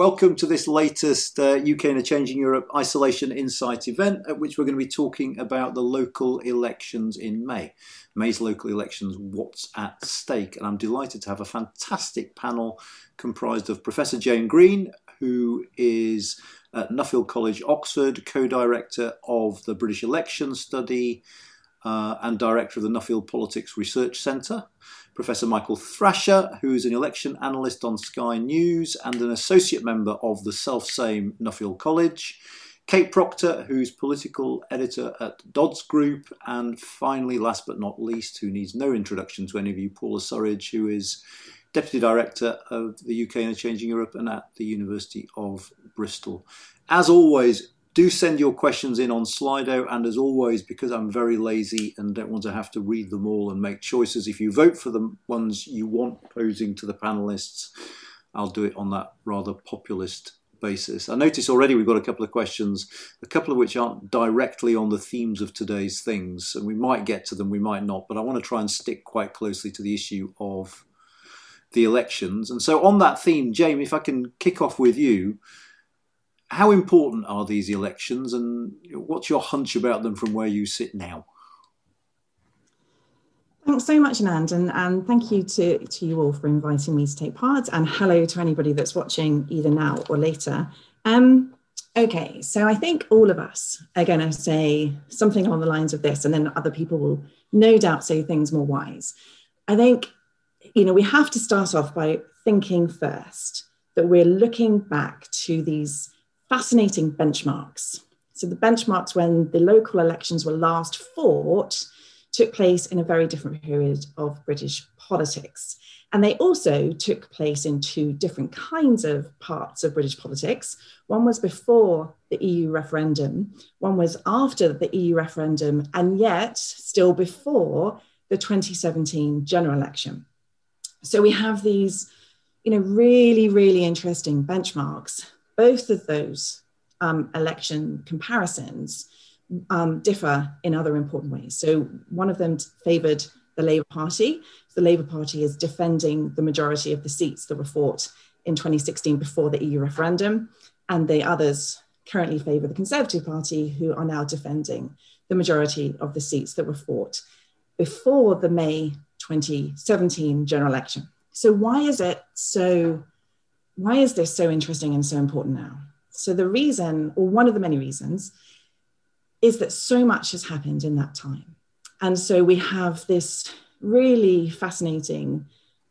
welcome to this latest uh, UK in a Changing Europe Isolation Insight event, at which we're going to be talking about the local elections in May. May's local elections, what's at stake. And I'm delighted to have a fantastic panel comprised of Professor Jane Green, who is at Nuffield College, Oxford, co director of the British Election Study uh, and director of the Nuffield Politics Research Centre. Professor Michael Thrasher, who is an election analyst on Sky News and an associate member of the self-same Nuffield College. Kate Proctor, who's political editor at Dods Group, and finally, last but not least, who needs no introduction to any of you, Paula Surridge, who is Deputy Director of the UK in Changing Europe and at the University of Bristol. As always, do send your questions in on Slido, and as always, because I'm very lazy and don't want to have to read them all and make choices, if you vote for the ones you want posing to the panelists, I'll do it on that rather populist basis. I notice already we've got a couple of questions, a couple of which aren't directly on the themes of today's things, and we might get to them, we might not, but I want to try and stick quite closely to the issue of the elections. And so, on that theme, Jamie, if I can kick off with you, how important are these elections and what's your hunch about them from where you sit now? Thanks so much, Anand, and, and thank you to, to you all for inviting me to take part. And hello to anybody that's watching either now or later. Um, okay, so I think all of us are going to say something along the lines of this, and then other people will no doubt say things more wise. I think, you know, we have to start off by thinking first that we're looking back to these fascinating benchmarks. So the benchmarks when the local elections were last fought took place in a very different period of British politics. And they also took place in two different kinds of parts of British politics. One was before the EU referendum, one was after the EU referendum, and yet still before the 2017 general election. So we have these, you know, really, really interesting benchmarks both of those um, election comparisons um, differ in other important ways. So one of them favoured the Labour Party. The Labour Party is defending the majority of the seats that were fought in 2016 before the EU referendum, and the others currently favour the Conservative Party, who are now defending the majority of the seats that were fought before the May 2017 general election. So why is it so why is this so interesting and so important now? So, the reason, or one of the many reasons, is that so much has happened in that time. And so we have this really fascinating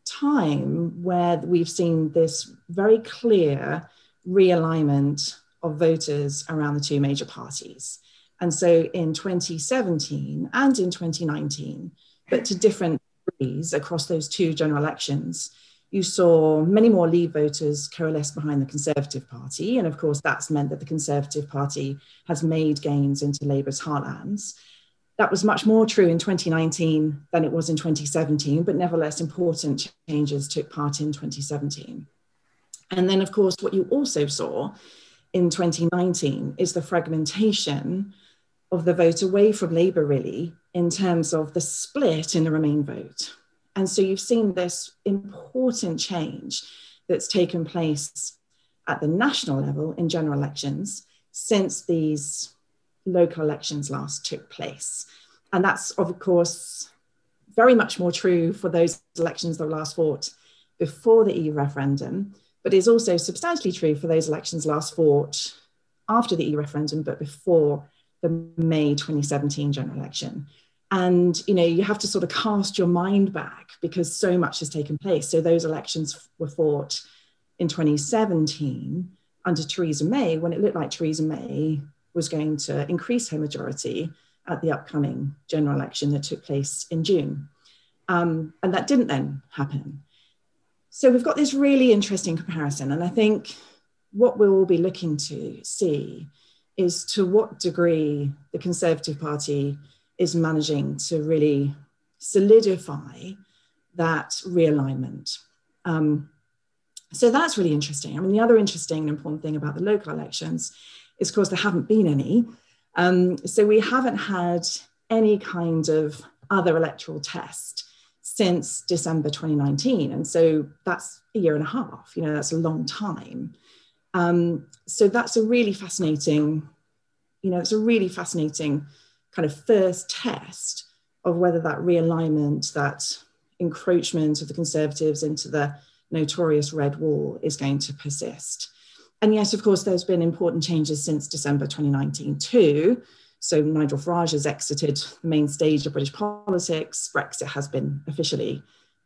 time where we've seen this very clear realignment of voters around the two major parties. And so in 2017 and in 2019, but to different degrees across those two general elections, you saw many more Leave voters coalesce behind the Conservative Party. And of course, that's meant that the Conservative Party has made gains into Labour's heartlands. That was much more true in 2019 than it was in 2017, but nevertheless, important changes took part in 2017. And then, of course, what you also saw in 2019 is the fragmentation of the vote away from Labour, really, in terms of the split in the Remain vote. And so you've seen this important change that's taken place at the national level in general elections since these local elections last took place. And that's, of course, very much more true for those elections that were last fought before the EU referendum, but is also substantially true for those elections last fought after the EU referendum, but before the May 2017 general election and you know you have to sort of cast your mind back because so much has taken place. So those elections were fought in 2017 under Theresa May when it looked like Theresa May was going to increase her majority at the upcoming general election that took place in June. Um, and that didn't then happen. So we've got this really interesting comparison. And I think what we'll be looking to see is to what degree the Conservative Party is managing to really solidify that realignment. Um, so that's really interesting. I mean, the other interesting and important thing about the local elections is, of course, there haven't been any. Um, so we haven't had any kind of other electoral test since December 2019. And so that's a year and a half, you know, that's a long time. Um, so that's a really fascinating, you know, it's a really fascinating kind of first test of whether that realignment, that encroachment of the Conservatives into the notorious red wall is going to persist. And yes, of course, there's been important changes since December 2019 too. So Nigel Farage has exited the main stage of British politics. Brexit has been officially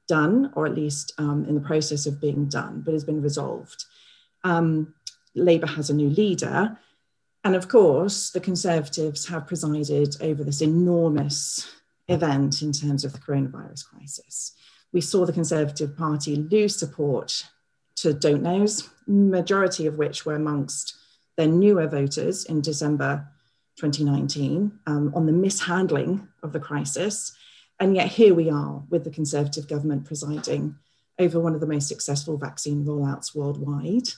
done, or at least um, in the process of being done, but has been resolved. Um, Labour has a new leader. And of course, the Conservatives have presided over this enormous event in terms of the coronavirus crisis. We saw the Conservative Party lose support to don't knows, majority of which were amongst their newer voters in December 2019 um, on the mishandling of the crisis. And yet here we are with the Conservative government presiding over one of the most successful vaccine rollouts worldwide.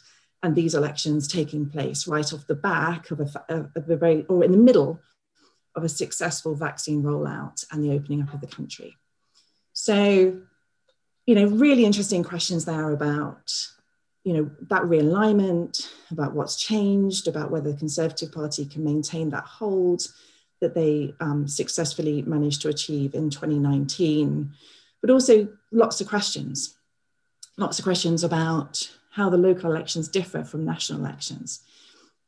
And these elections taking place right off the back of a, of a very, or in the middle of a successful vaccine rollout and the opening up of the country. So, you know, really interesting questions there about, you know, that realignment, about what's changed, about whether the Conservative Party can maintain that hold that they um, successfully managed to achieve in 2019, but also lots of questions, lots of questions about how the local elections differ from national elections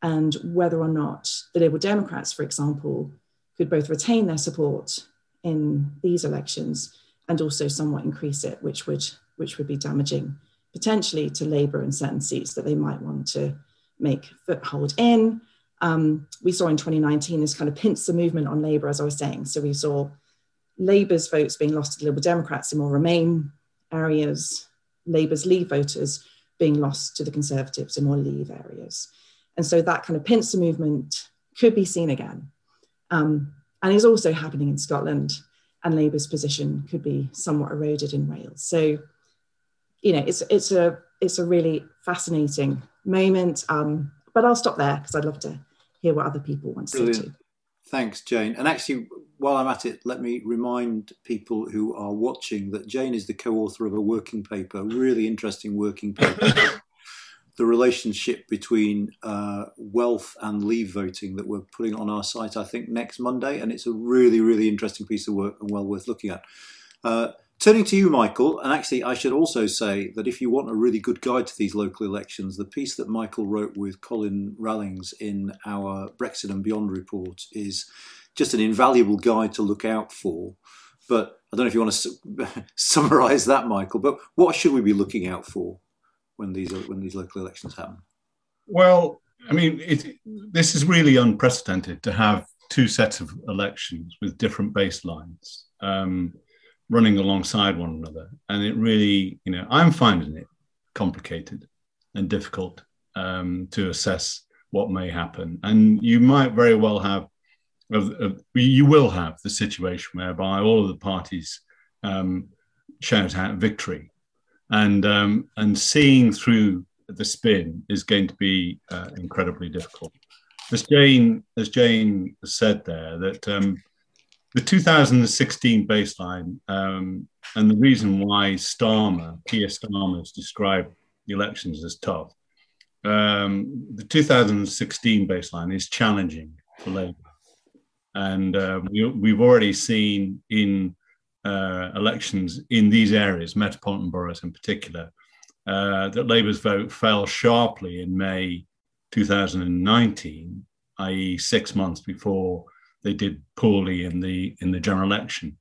and whether or not the Liberal Democrats, for example, could both retain their support in these elections and also somewhat increase it, which would which would be damaging potentially to Labour in certain seats that they might want to make foothold in. Um, we saw in 2019 this kind of pincer movement on Labour, as I was saying. So we saw Labour's votes being lost to the Liberal Democrats in more Remain areas, Labour's Leave voters being lost to the Conservatives in more Leave areas. And so that kind of pincer movement could be seen again um, and is also happening in Scotland. And Labour's position could be somewhat eroded in Wales. So, you know, it's it's a it's a really fascinating moment. Um, but I'll stop there because I'd love to hear what other people want to say too. Thanks, Jane. And actually, while I'm at it, let me remind people who are watching that Jane is the co-author of a working paper, really interesting working paper the relationship between uh, wealth and leave voting that we're putting on our site, I think, next Monday. And it's a really, really interesting piece of work and well worth looking at. Uh, turning to you, Michael, and actually, I should also say that if you want a really good guide to these local elections, the piece that Michael wrote with Colin Rallings in our Brexit and Beyond report is just an invaluable guide to look out for. But I don't know if you want to su- summarize that, Michael, but what should we be looking out for? when these when these local elections happen? Well, I mean, it, this is really unprecedented to have two sets of elections with different baselines um, running alongside one another, and it really, you know, I'm finding it complicated and difficult um, to assess what may happen, and you might very well have. you will have the situation whereby all of the parties um, shout out victory and um, and seeing through the spin is going to be uh, incredibly difficult. As Jane as Jane said there, that um, the 2016 baseline um, and the reason why Starmer, Keir Starmer, has described the elections as tough. Um, the 2016 baseline is challenging for Labour, and uh, we, we've already seen in uh, elections in these areas, metropolitan boroughs in particular, uh, that Labour's vote fell sharply in May 2019, i.e., six months before they did poorly in the in the general election.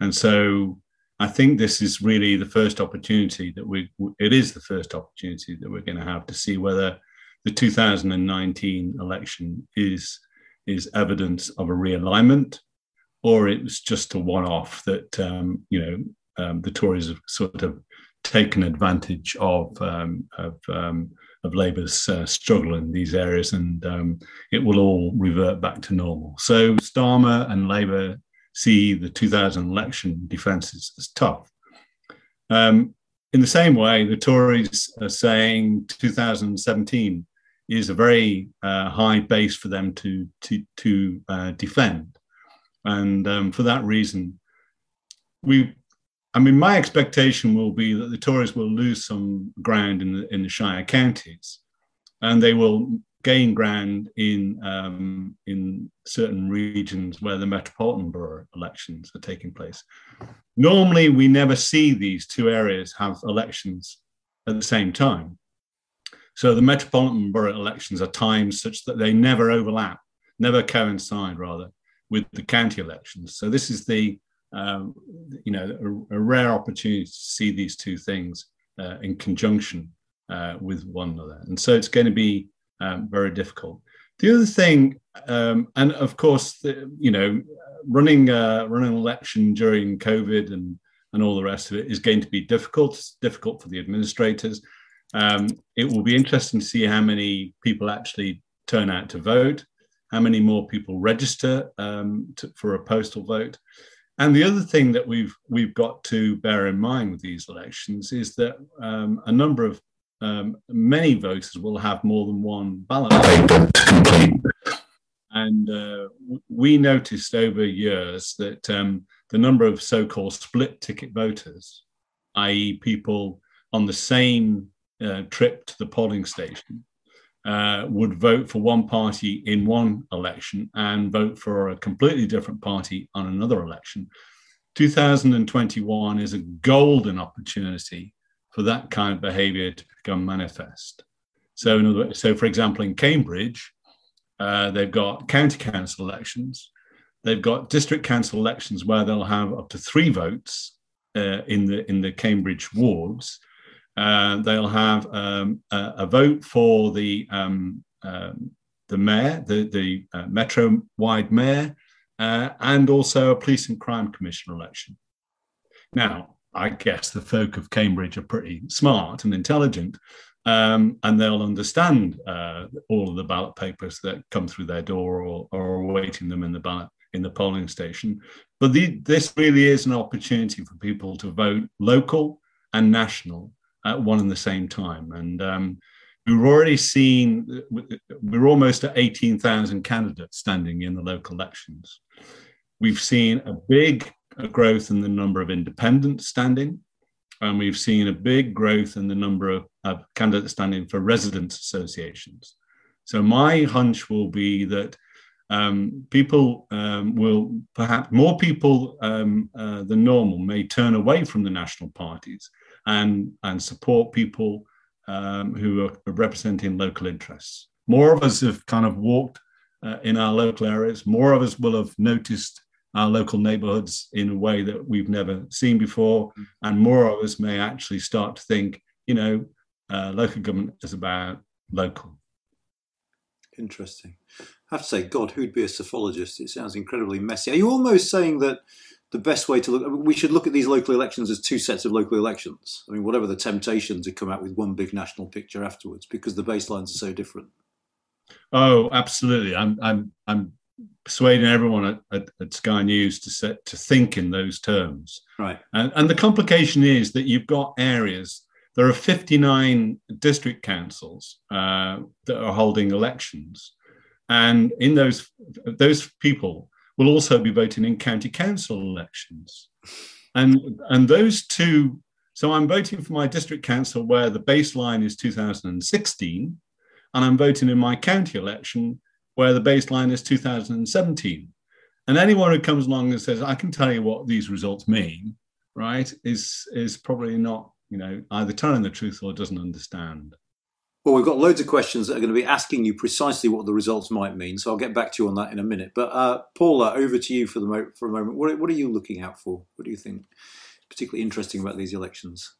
And so, I think this is really the first opportunity that we. It is the first opportunity that we're going to have to see whether the 2019 election is is evidence of a realignment or it was just a one-off that um, you know um, the Tories have sort of taken advantage of um, of, um, of Labour's uh, struggle in these areas, and um, it will all revert back to normal. So Starmer and Labour see the 2000 election defences as tough. Um, in the same way, the Tories are saying 2017 is a very uh, high base for them to to, to uh, defend. And um, for that reason, we, I mean, my expectation will be that the Tories will lose some ground in the, in the Shire counties. and they will gain ground in um, in certain regions where the metropolitan borough elections are taking place. Normally, we never see these two areas have elections at the same time. So the metropolitan borough elections are timed such that they never overlap, never coincide, rather, with the county elections. So this is the um, you know a, a, rare opportunity to see these two things uh, in conjunction uh, with one another, and so it's going to be um, very difficult. The other thing, um, and of course, the, you know, running uh, running an election during COVID and and all the rest of it is going to be difficult. It's difficult for the administrators. Um, it will be interesting to see how many people actually turn out to vote, how many more people register um, to, for a postal vote. And the other thing that we've we've got to bear in mind with these elections is that um, a number of um, many voters will have more than one ballot paper to complete. And uh, we noticed over years that um, the number of so called split ticket voters, i.e., people on the same uh, trip to the polling station, uh, would vote for one party in one election and vote for a completely different party on another election. 2021 is a golden opportunity for that kind of behavior to become manifest. So, other so for example, in Cambridge, uh, they've got county council elections. They've got district council elections where they'll have up to three votes uh, in the in the Cambridge wards. Uh, they'll have um, a, a, vote for the um, um, the mayor, the the uh, metro wide mayor, uh, and also a police and crime commission election. Now, I guess the folk of Cambridge are pretty smart and intelligent, um, and they'll understand uh, all of the ballot papers that come through their door or, or awaiting them in the ballot in the polling station. But the, this really is an opportunity for people to vote local and national at one and the same time. And um, we've already seen we're almost at 18,000 candidates standing in the local elections. We've seen a big growth in the number of independents standing, and we've seen a big growth in the number of, of candidates standing for residents associations. So my hunch will be that um, people um, will perhaps more people um, uh, than normal may turn away from the national parties and and support people um, who are representing local interests. More of us have kind of walked uh, in our local areas. More of us will have noticed our local neighborhoods in a way that we've never seen before. Mm. And more of us may actually start to think, you know, uh, local government is about local. Interesting. I have to say, God, who'd be a psephologist? It sounds incredibly messy. Are you almost saying that the best way to look, we should look at these local elections as two sets of local elections? I mean, whatever the temptation to come out with one big national picture afterwards, because the baselines are so different. Oh, absolutely. I'm, I'm, I'm persuading everyone at, at, at, Sky News to set to think in those terms. Right. And, and the complication is that you've got areas. There are 59 district councils uh, that are holding elections, and in those those people will also be voting in county council elections, and and those two. So I'm voting for my district council where the baseline is 2016, and I'm voting in my county election where the baseline is 2017. And anyone who comes along and says, I can tell you what these results mean, right, is, is probably not, you know, either telling the truth or doesn't understand. Well, we've got loads of questions that are going to be asking you precisely what the results might mean. So I'll get back to you on that in a minute. But uh, Paula, over to you for the mo- for a moment. What, what are you looking out for? What do you think particularly interesting about these elections?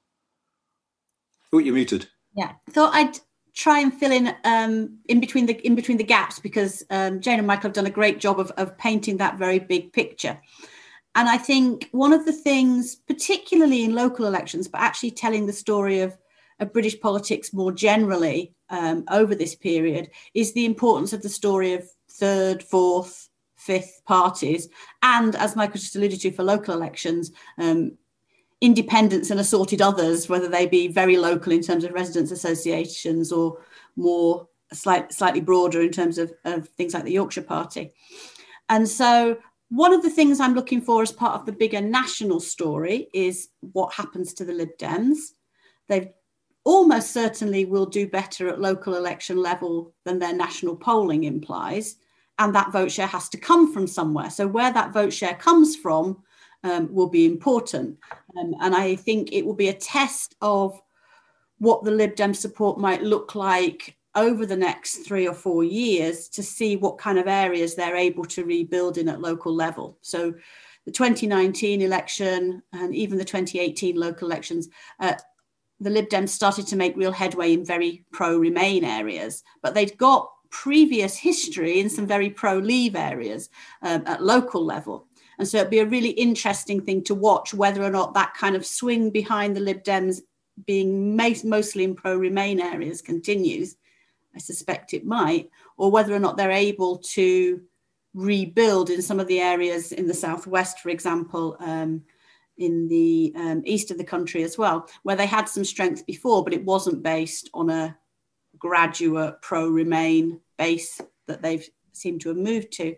Oh, you're muted. Yeah, thought I'd try and fill in um, in between the in between the gaps because um, Jane and Michael have done a great job of, of painting that very big picture. And I think one of the things, particularly in local elections, but actually telling the story of, of British politics more generally um, over this period, is the importance of the story of third, fourth, fifth parties. And as Michael just alluded to, for local elections, um, independents and assorted others, whether they be very local in terms of residents associations or more slight, slightly broader in terms of, of things like the Yorkshire Party. And so one of the things I'm looking for as part of the bigger national story is what happens to the Lib Dems. They've almost certainly will do better at local election level than their national polling implies. And that vote share has to come from somewhere. So, where that vote share comes from um, will be important. Um, and I think it will be a test of what the Lib Dem support might look like over the next three or four years to see what kind of areas they're able to rebuild in at local level. So, the 2019 election and even the 2018 local elections, uh, the Lib Dems started to make real headway in very pro Remain areas, but they'd got previous history in some very pro Leave areas um, at local level. And so it'd be a really interesting thing to watch whether or not that kind of swing behind the Lib Dems being mostly in pro Remain areas continues. I suspect it might, or whether or not they're able to rebuild in some of the areas in the southwest, for example, um, in the um, east of the country as well, where they had some strength before, but it wasn't based on a graduate pro Remain base that they've seemed to have moved to.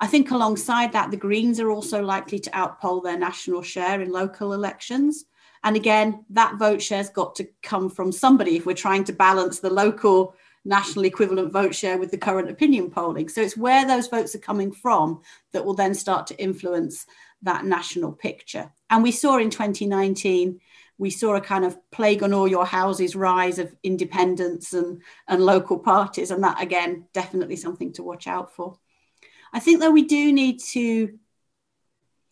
I think alongside that, the Greens are also likely to outpoll their national share in local elections. And again, that vote share's got to come from somebody if we're trying to balance the local national equivalent vote share with the current opinion polling. So it's where those votes are coming from that will then start to influence that national picture. And we saw in 2019, we saw a kind of plague on all your houses rise of independents and, and local parties. And that, again, definitely something to watch out for. I think that we do need to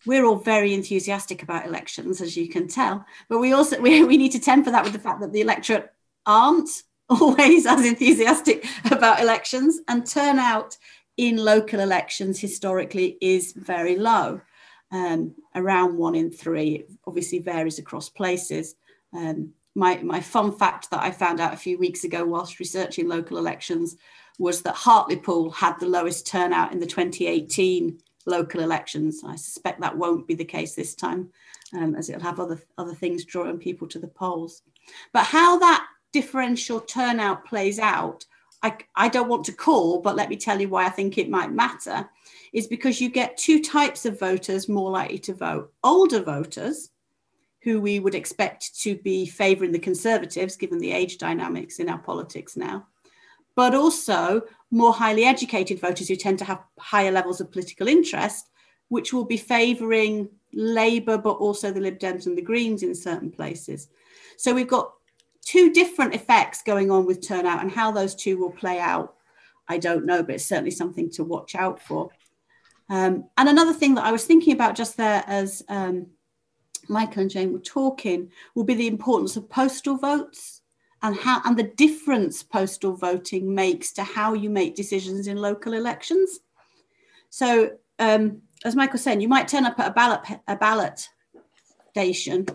we're all very enthusiastic about elections, as you can tell, but we also we, we need to temper that with the fact that the electorate aren't always as enthusiastic about elections, and turnout in local elections historically is very low, um, around one in three. It obviously varies across places. Um, my, my fun fact that I found out a few weeks ago whilst researching local elections was that Hartlepool had the lowest turnout in the 2018 local elections. I suspect that won't be the case this time, um, as it'll have other, other things drawing people to the polls. But how that differential turnout plays out, I, I don't want to call, but let me tell you why I think it might matter, is because you get two types of voters more likely to vote. Older voters, who we would expect to be favouring the Conservatives, given the age dynamics in our politics now, but also more highly educated voters who tend to have higher levels of political interest, which will be favouring Labour, but also the Lib Dems and the Greens in certain places. So we've got two different effects going on with turnout, and how those two will play out, I don't know, but it's certainly something to watch out for. Um, and another thing that I was thinking about just there as um, Michael and Jane were talking will be the importance of postal votes and how and the difference postal voting makes to how you make decisions in local elections. So, um, as Michael said, you might turn up at a ballot a ballot station,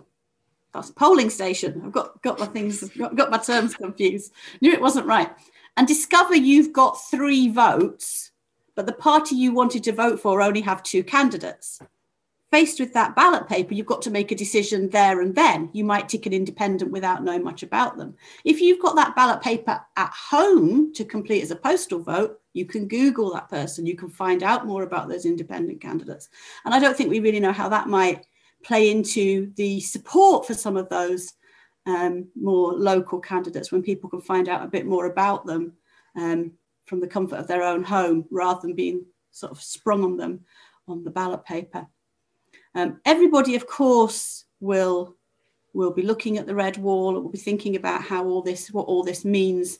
that's polling station. I've got got my things got, got my terms confused. Knew it wasn't right, and discover you've got three votes, but the party you wanted to vote for only have two candidates faced with that ballot paper, you've got to make a decision there and then. You might tick an independent without knowing much about them. If you've got that ballot paper at home to complete as a postal vote, you can Google that person, you can find out more about those independent candidates. And I don't think we really know how that might play into the support for some of those um, more local candidates when people can find out a bit more about them um, from the comfort of their own home rather than being sort of sprung on them on the ballot paper. Um, everybody, of course, will will be looking at the red wall. Will be thinking about how all this, what all this means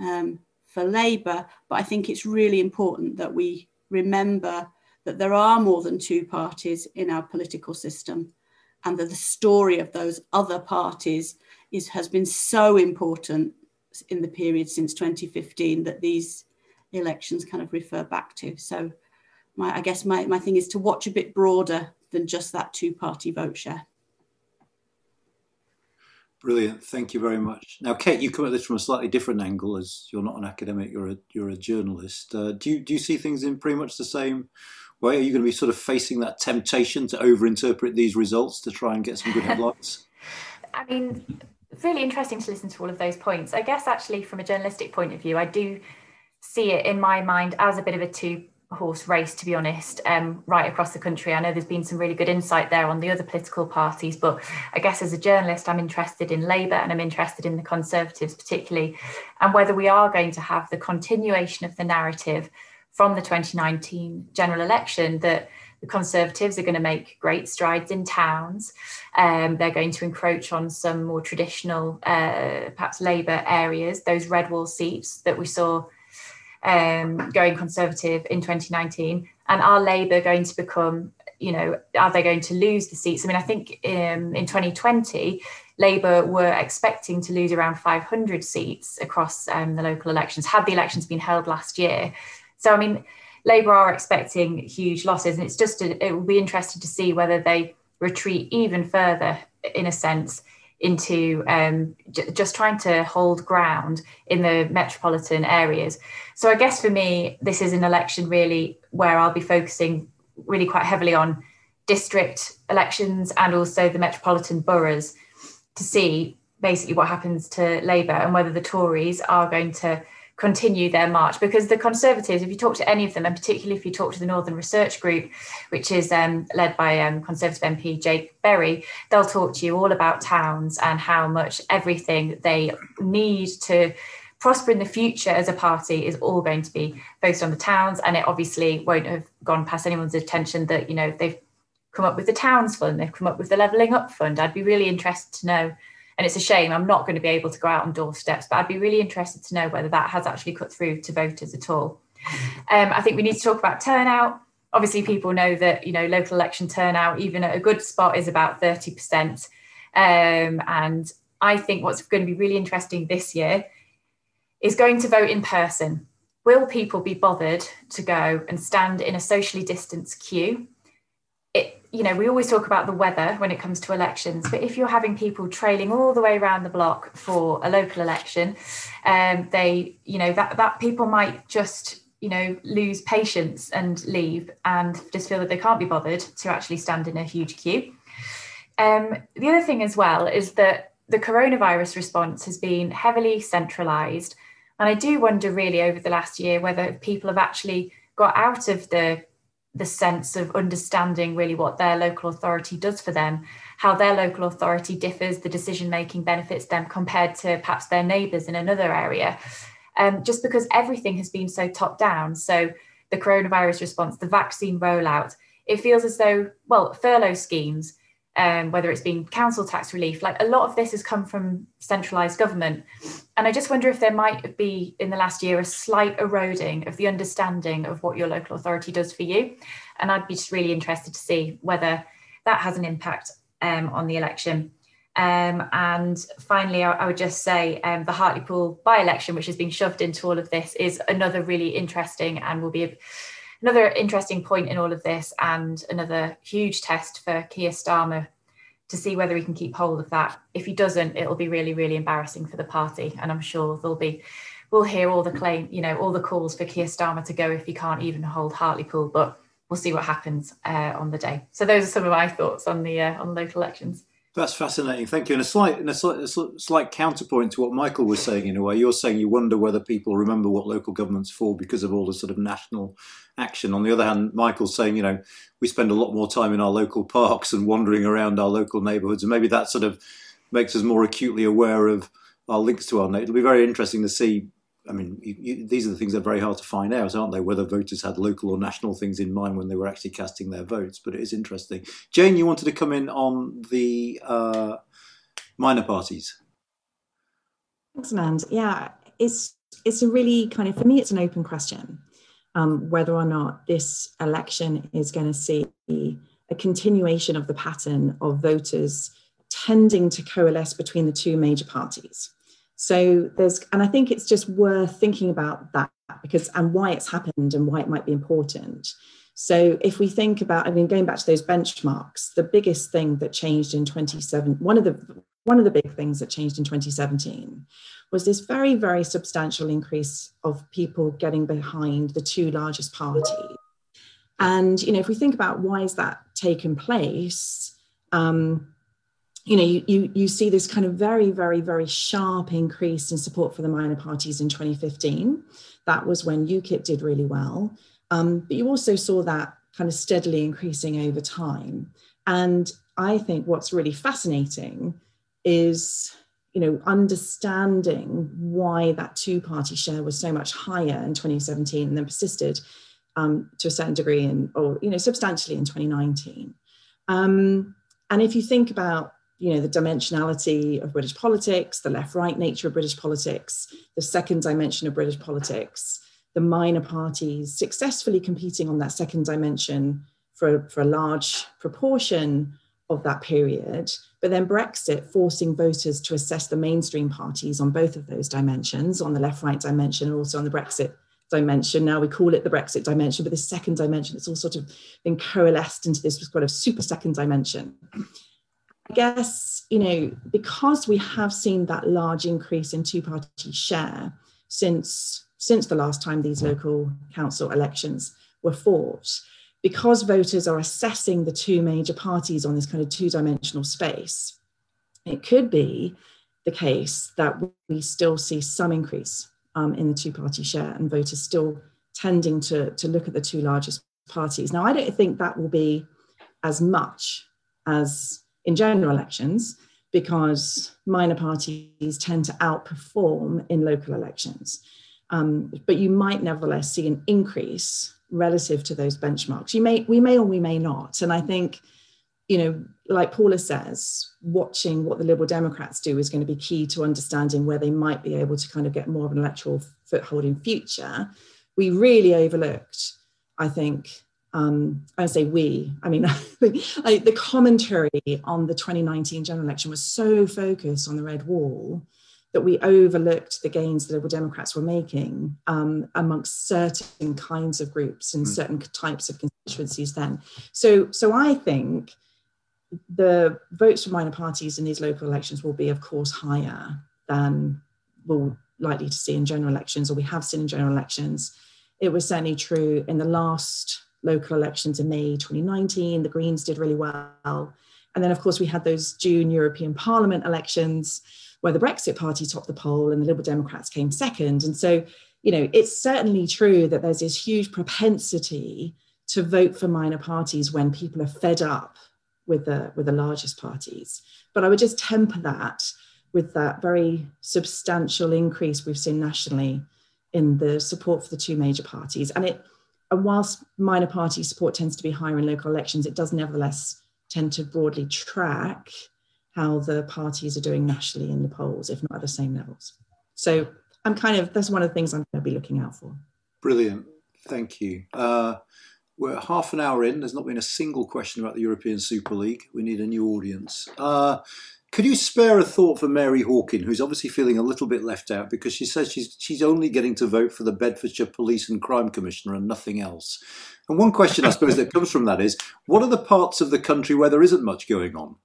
um, for Labour. But I think it's really important that we remember that there are more than two parties in our political system, and that the story of those other parties is has been so important in the period since 2015 that these elections kind of refer back to. So my, I guess my, my thing is to watch a bit broader than just that two party vote share. Brilliant, thank you very much. Now, Kate, you come at this from a slightly different angle, as you're not an academic; you're a you're a journalist. Uh, do you do you see things in pretty much the same way? Are you going to be sort of facing that temptation to overinterpret these results to try and get some good headlines? I mean, really interesting to listen to all of those points. I guess actually, from a journalistic point of view, I do see it in my mind as a bit of a two horse race, to be honest, um, right across the country. I know there's been some really good insight there on the other political parties, but I guess as a journalist, I'm interested in Labour and I'm interested in the Conservatives particularly, and whether we are going to have the continuation of the narrative from the 2019 general election that the Conservatives are going to make great strides in towns. Um, they're going to encroach on some more traditional, uh, perhaps Labour areas, those red wall seats that we saw um, going Conservative in 2019. And are Labour going to become, you know, are they going to lose the seats? I mean, I think um, in 2020, Labour were expecting to lose around 500 seats across um, the local elections, had the elections been held last year. So, I mean, Labour are expecting huge losses, and it's just a, it will be interesting to see whether they retreat even further, in a sense, into um, j- just trying to hold ground in the metropolitan areas. So I guess for me, this is an election really where I'll be focusing really quite heavily on district elections and also the metropolitan boroughs to see basically what happens to Labour and whether the Tories are going to continue their march because the Conservatives, if you talk to any of them, and particularly if you talk to the Northern Research Group, which is um, led by um, Conservative MP Jake Berry, they'll talk to you all about towns and how much everything they need to prosper in the future as a party is all going to be focused on the towns. And it obviously won't have gone past anyone's attention that, you know, they've come up with the towns fund, they've come up with the levelling up fund. I'd be really interested to know and it's a shame I'm not going to be able to go out on doorsteps, but I'd be really interested to know whether that has actually cut through to voters at all. Um, I think we need to talk about turnout. Obviously, people know that you know local election turnout, even at a good spot, is about 30%. Um, and I think what's going to be really interesting this year is going to vote in person. Will people be bothered to go and stand in a socially distanced queue? You know, we always talk about the weather when it comes to elections, but if you're having people trailing all the way around the block for a local election, um, they, you know, that that people might just, you know, lose patience and leave and just feel that they can't be bothered to actually stand in a huge queue. Um, the other thing as well is that the coronavirus response has been heavily centralised, and I do wonder really over the last year whether people have actually got out of the the sense of understanding really what their local authority does for them, how their local authority differs, the decision making benefits them compared to perhaps their neighbours in another area. Um, just because everything has been so top down. So the coronavirus response, the vaccine rollout, it feels as though, well, furlough schemes, um, whether it's been council tax relief, like a lot of this has come from centralised government. And I just wonder if there might be in the last year a slight eroding of the understanding of what your local authority does for you. And I'd be just really interested to see whether that has an impact um, on the election. Um, and finally, I, I, would just say um, the Hartlepool by election, which has been shoved into all of this, is another really interesting and will be another interesting point in all of this and another huge test for Keir Starmer to see whether he can keep hold of that. If he doesn't, it'll be really, really embarrassing for the party. And I'm sure there'll be, we'll hear all the claim, you know, all the calls for Keir Starmer to go if he can't even hold Hartlepool. But we'll see what happens uh, on the day. So those are some of my thoughts on the uh, on local elections. That's fascinating. Thank you. And a slight, and a slight, a slight counterpoint to what Michael was saying in a way. You're saying you wonder whether people remember what local government's for because of all the sort of national action. On the other hand, Michael's saying, you know, we spend a lot more time in our local parks and wandering around our local neighbourhoods, and maybe that sort of makes us more acutely aware of our links to our neighbours. It'll be very interesting to see I mean, you, you, these are the things that are very hard to find out, aren't they? Whether voters had local or national things in mind when they were actually casting their votes. But it is interesting. Jane, you wanted to come in on the uh, minor parties. Thanks, Anand. Yeah, it's it's a really kind of for me, it's an open question um, whether or not this election is going to see a continuation of the pattern of voters tending to coalesce between the two major parties. So there's, and I think it's just worth thinking about that because, and why it's happened and why it might be important. So if we think about, I mean, going back to those benchmarks, the biggest thing that changed in 27, one of the one of the big things that changed in 2017 was this very, very substantial increase of people getting behind the two largest parties. And you know, if we think about why has that taken place, um, you know, you, you, you see this kind of very, very, very sharp increase in support for the minor parties in 2015. That was when UKIP did really well. Um, but you also saw that kind of steadily increasing over time. And I think what's really fascinating is you know understanding why that two party share was so much higher in 2017 and then persisted um, to a certain degree in or you know substantially in 2019 um, and if you think about you know the dimensionality of british politics the left right nature of british politics the second dimension of british politics the minor parties successfully competing on that second dimension for, for a large proportion of that period, but then Brexit forcing voters to assess the mainstream parties on both of those dimensions, on the left right dimension and also on the Brexit dimension. Now we call it the Brexit dimension, but the second dimension, it's all sort of been coalesced into this kind of super second dimension. I guess, you know, because we have seen that large increase in two party share since, since the last time these local council elections were fought, because voters are assessing the two major parties on this kind of two dimensional space, it could be the case that we still see some increase um, in the two party share and voters still tending to, to look at the two largest parties. Now, I don't think that will be as much as in general elections because minor parties tend to outperform in local elections. Um, but you might nevertheless see an increase relative to those benchmarks. You may, we may or we may not. And I think, you know, like Paula says, watching what the Liberal Democrats do is going to be key to understanding where they might be able to kind of get more of an electoral foothold in future. We really overlooked, I think, um, I say we, I mean, I, the commentary on the 2019 general election was so focused on the red wall that we overlooked the gains that the Liberal Democrats were making um, amongst certain kinds of groups and mm. certain types of constituencies then. So, so I think the votes for minor parties in these local elections will be, of course, higher than we're likely to see in general elections, or we have seen in general elections. It was certainly true in the last local elections in May 2019. The Greens did really well. And then, of course, we had those June European Parliament elections where the Brexit Party topped the poll and the Liberal Democrats came second. And so, you know, it's certainly true that there's this huge propensity to vote for minor parties when people are fed up with the with the largest parties. But I would just temper that with that very substantial increase we've seen nationally in the support for the two major parties. And it and whilst minor party support tends to be higher in local elections, it does nevertheless tend to broadly track how the parties are doing nationally in the polls, if not at the same levels. So I'm kind of, that's one of the things I'm going to be looking out for. Brilliant. Thank you. Uh, we're half an hour in. There's not been a single question about the European Super League. We need a new audience. Uh, could you spare a thought for Mary Hawkin, who's obviously feeling a little bit left out because she says she's she's only getting to vote for the Bedfordshire Police and Crime Commissioner and nothing else? And one question I suppose that comes from that is, what are the parts of the country where there isn't much going on?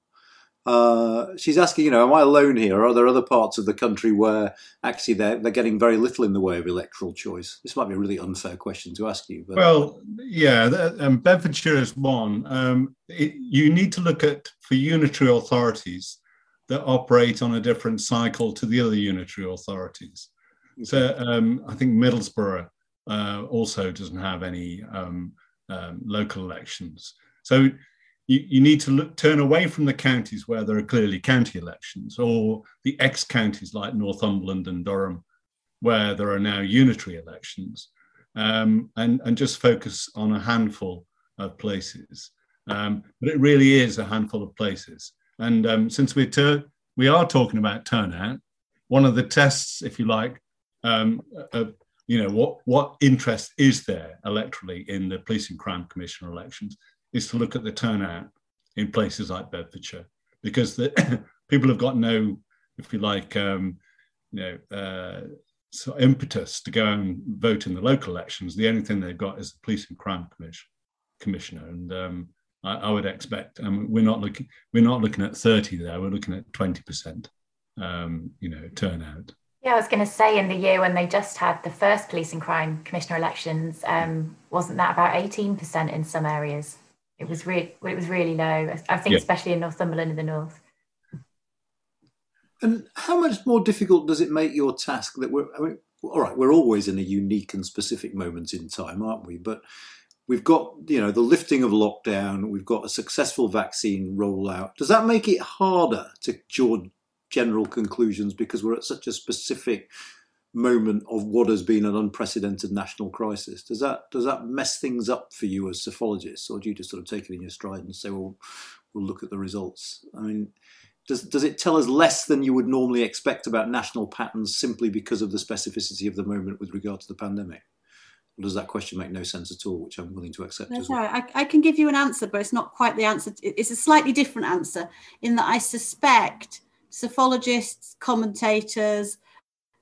Uh, she's asking, you know, am I alone here? Or are there other parts of the country where actually they're, they're getting very little in the way of electoral choice? This might be a really unfair question to ask you. But... Well, yeah, um, Bedfordshire is one. Um, it, you need to look at for unitary authorities that operate on a different cycle to the other unitary authorities. So um, I think Middlesbrough uh, also doesn't have any um, um, local elections. So you, you need to look, turn away from the counties where there are clearly county elections or the ex counties like Northumberland and Durham, where there are now unitary elections, um, and, and just focus on a handful of places. Um, but it really is a handful of places. And um, since we're ter- we are talking about turnout, one of the tests, if you like, um, uh, you know, what, what interest is there electorally in the Police and Crime Commissioner elections? is to look at the turnout in places like Bedfordshire, because the, people have got no, if you like, um, you know, uh, so impetus to go and vote in the local elections. The only thing they've got is the police and crime commission, commissioner, and um, I, I, would expect. Um, we're not looking. We're not looking at thirty there. We're looking at twenty percent. Um, you know, turnout. Yeah, I was going to say in the year when they just had the first police and crime commissioner elections, um, wasn't that about eighteen percent in some areas? It was really it was really low. I think yeah. especially in Northumberland in the north. And how much more difficult does it make your task that we're? I mean, all right, we're always in a unique and specific moment in time, aren't we? But we've got, you know, the lifting of lockdown, we've got a successful vaccine rollout. Does that make it harder to draw general conclusions because we're at such a specific moment of what has been an unprecedented national crisis? Does that does that mess things up for you as psephologists, or do you just sort of take it in your stride and say, well, we'll look at the results? I mean, does, does it tell us less than you would normally expect about national patterns simply because of the specificity of the moment with regard to the pandemic? Or does that question make no sense at all, which I'm willing to accept as well? I, I can give you an answer, but it's not quite the answer. It's a slightly different answer in that I suspect psephologists, commentators,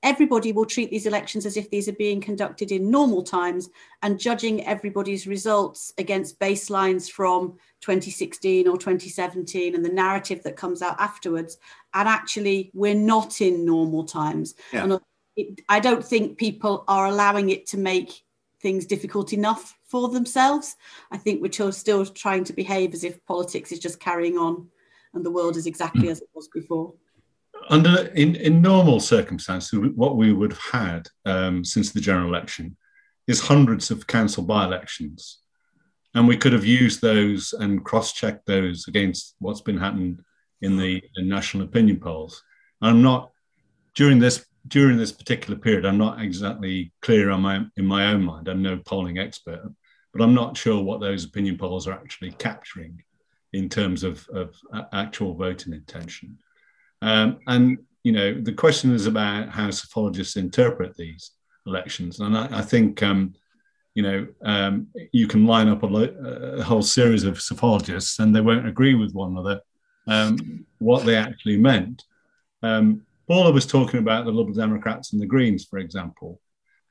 everybody will treat these elections as if these are being conducted in normal times and judging everybody's results against baselines from 2016 or 2017 and the narrative that comes out afterwards. And actually, we're not in normal times. Yeah. And it, I don't think people are allowing it to make things difficult enough for themselves. I think we're still trying to behave as if politics is just carrying on and the world is exactly as it was before under in, in normal circumstances, what we would have had um, since the general election is hundreds of council by-elections, and we could have used those and cross-checked those against what's been happening in the in national opinion polls. I'm not during this during this particular period. I'm not exactly clear on my in my own mind. I'm no polling expert, but I'm not sure what those opinion polls are actually capturing in terms of, of actual voting intention. Um, and you know, the question is about how psephologists interpret these elections, and I, I think um, you know um, you can line up a, lo- a, whole series of psephologists, and they won't agree with one another um, what they actually meant. Um, Paula was talking about the Liberal Democrats and the Greens, for example,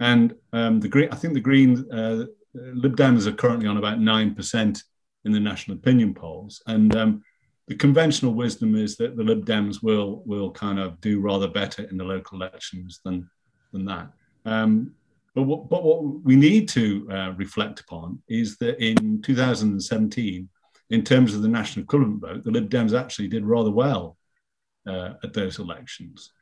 and um, the Green. I think the Greens, uh, Lib Dems, are currently on about nine percent in the national opinion polls, and um, the conventional wisdom is that the Lib Dems will will kind of do rather better in the local elections than than that. Um, but what, but what we need to uh, reflect upon is that in 2017, in terms of the national equivalent vote, the Lib Dems actually did rather well uh, at those elections.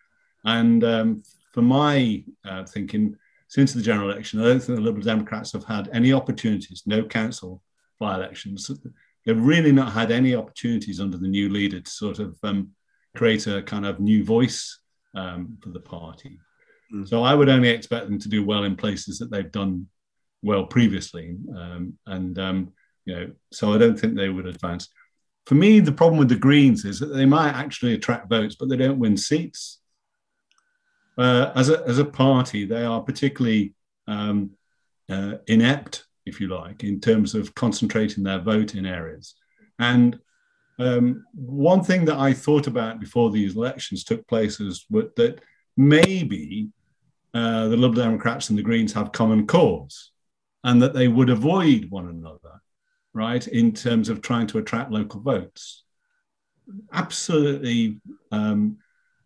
And um, for my uh, thinking, since the general election, I don't think the Liberal Democrats have had any opportunities, no council by elections they've really not had any opportunities under the new leader to sort of um, create a kind of new voice um, for the party. Mm. So I would only expect them to do well in places that they've done well previously, um, and um, you know, so I don't think they would advance. For me, the problem with the Greens is that they might actually attract votes, but they don't win seats. Uh, as a as a party, they are particularly um, uh, inept if you like, in terms of concentrating their vote in areas. And um, one thing that I thought about before these elections took place is that maybe uh, the Liberal Democrats and the Greens have common cause and that they would avoid one another, right, in terms of trying to attract local votes. Absolutely um,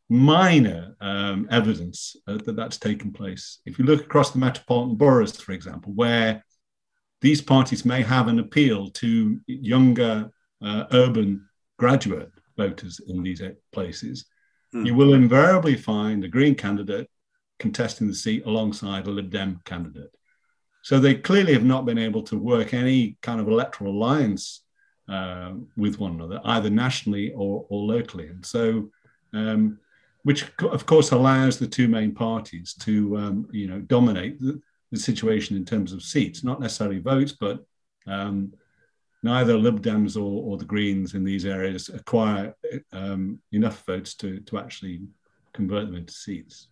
minor um, evidence uh, that that's taken place. If you look across the metropolitan boroughs, for example, where these parties may have an appeal to younger uh, urban graduate voters in these places. Mm. You will invariably find a Green candidate contesting the seat alongside a Lib Dem candidate. So they clearly have not been able to work any kind of electoral alliance uh, with one another, either nationally or, or locally. And so, um, which of course allows the two main parties to, um, you know, dominate the, the situation in terms of seats, not necessarily votes, but um, neither Lib Dems or, or, the Greens in these areas acquire um, enough votes to, to actually convert them into seats.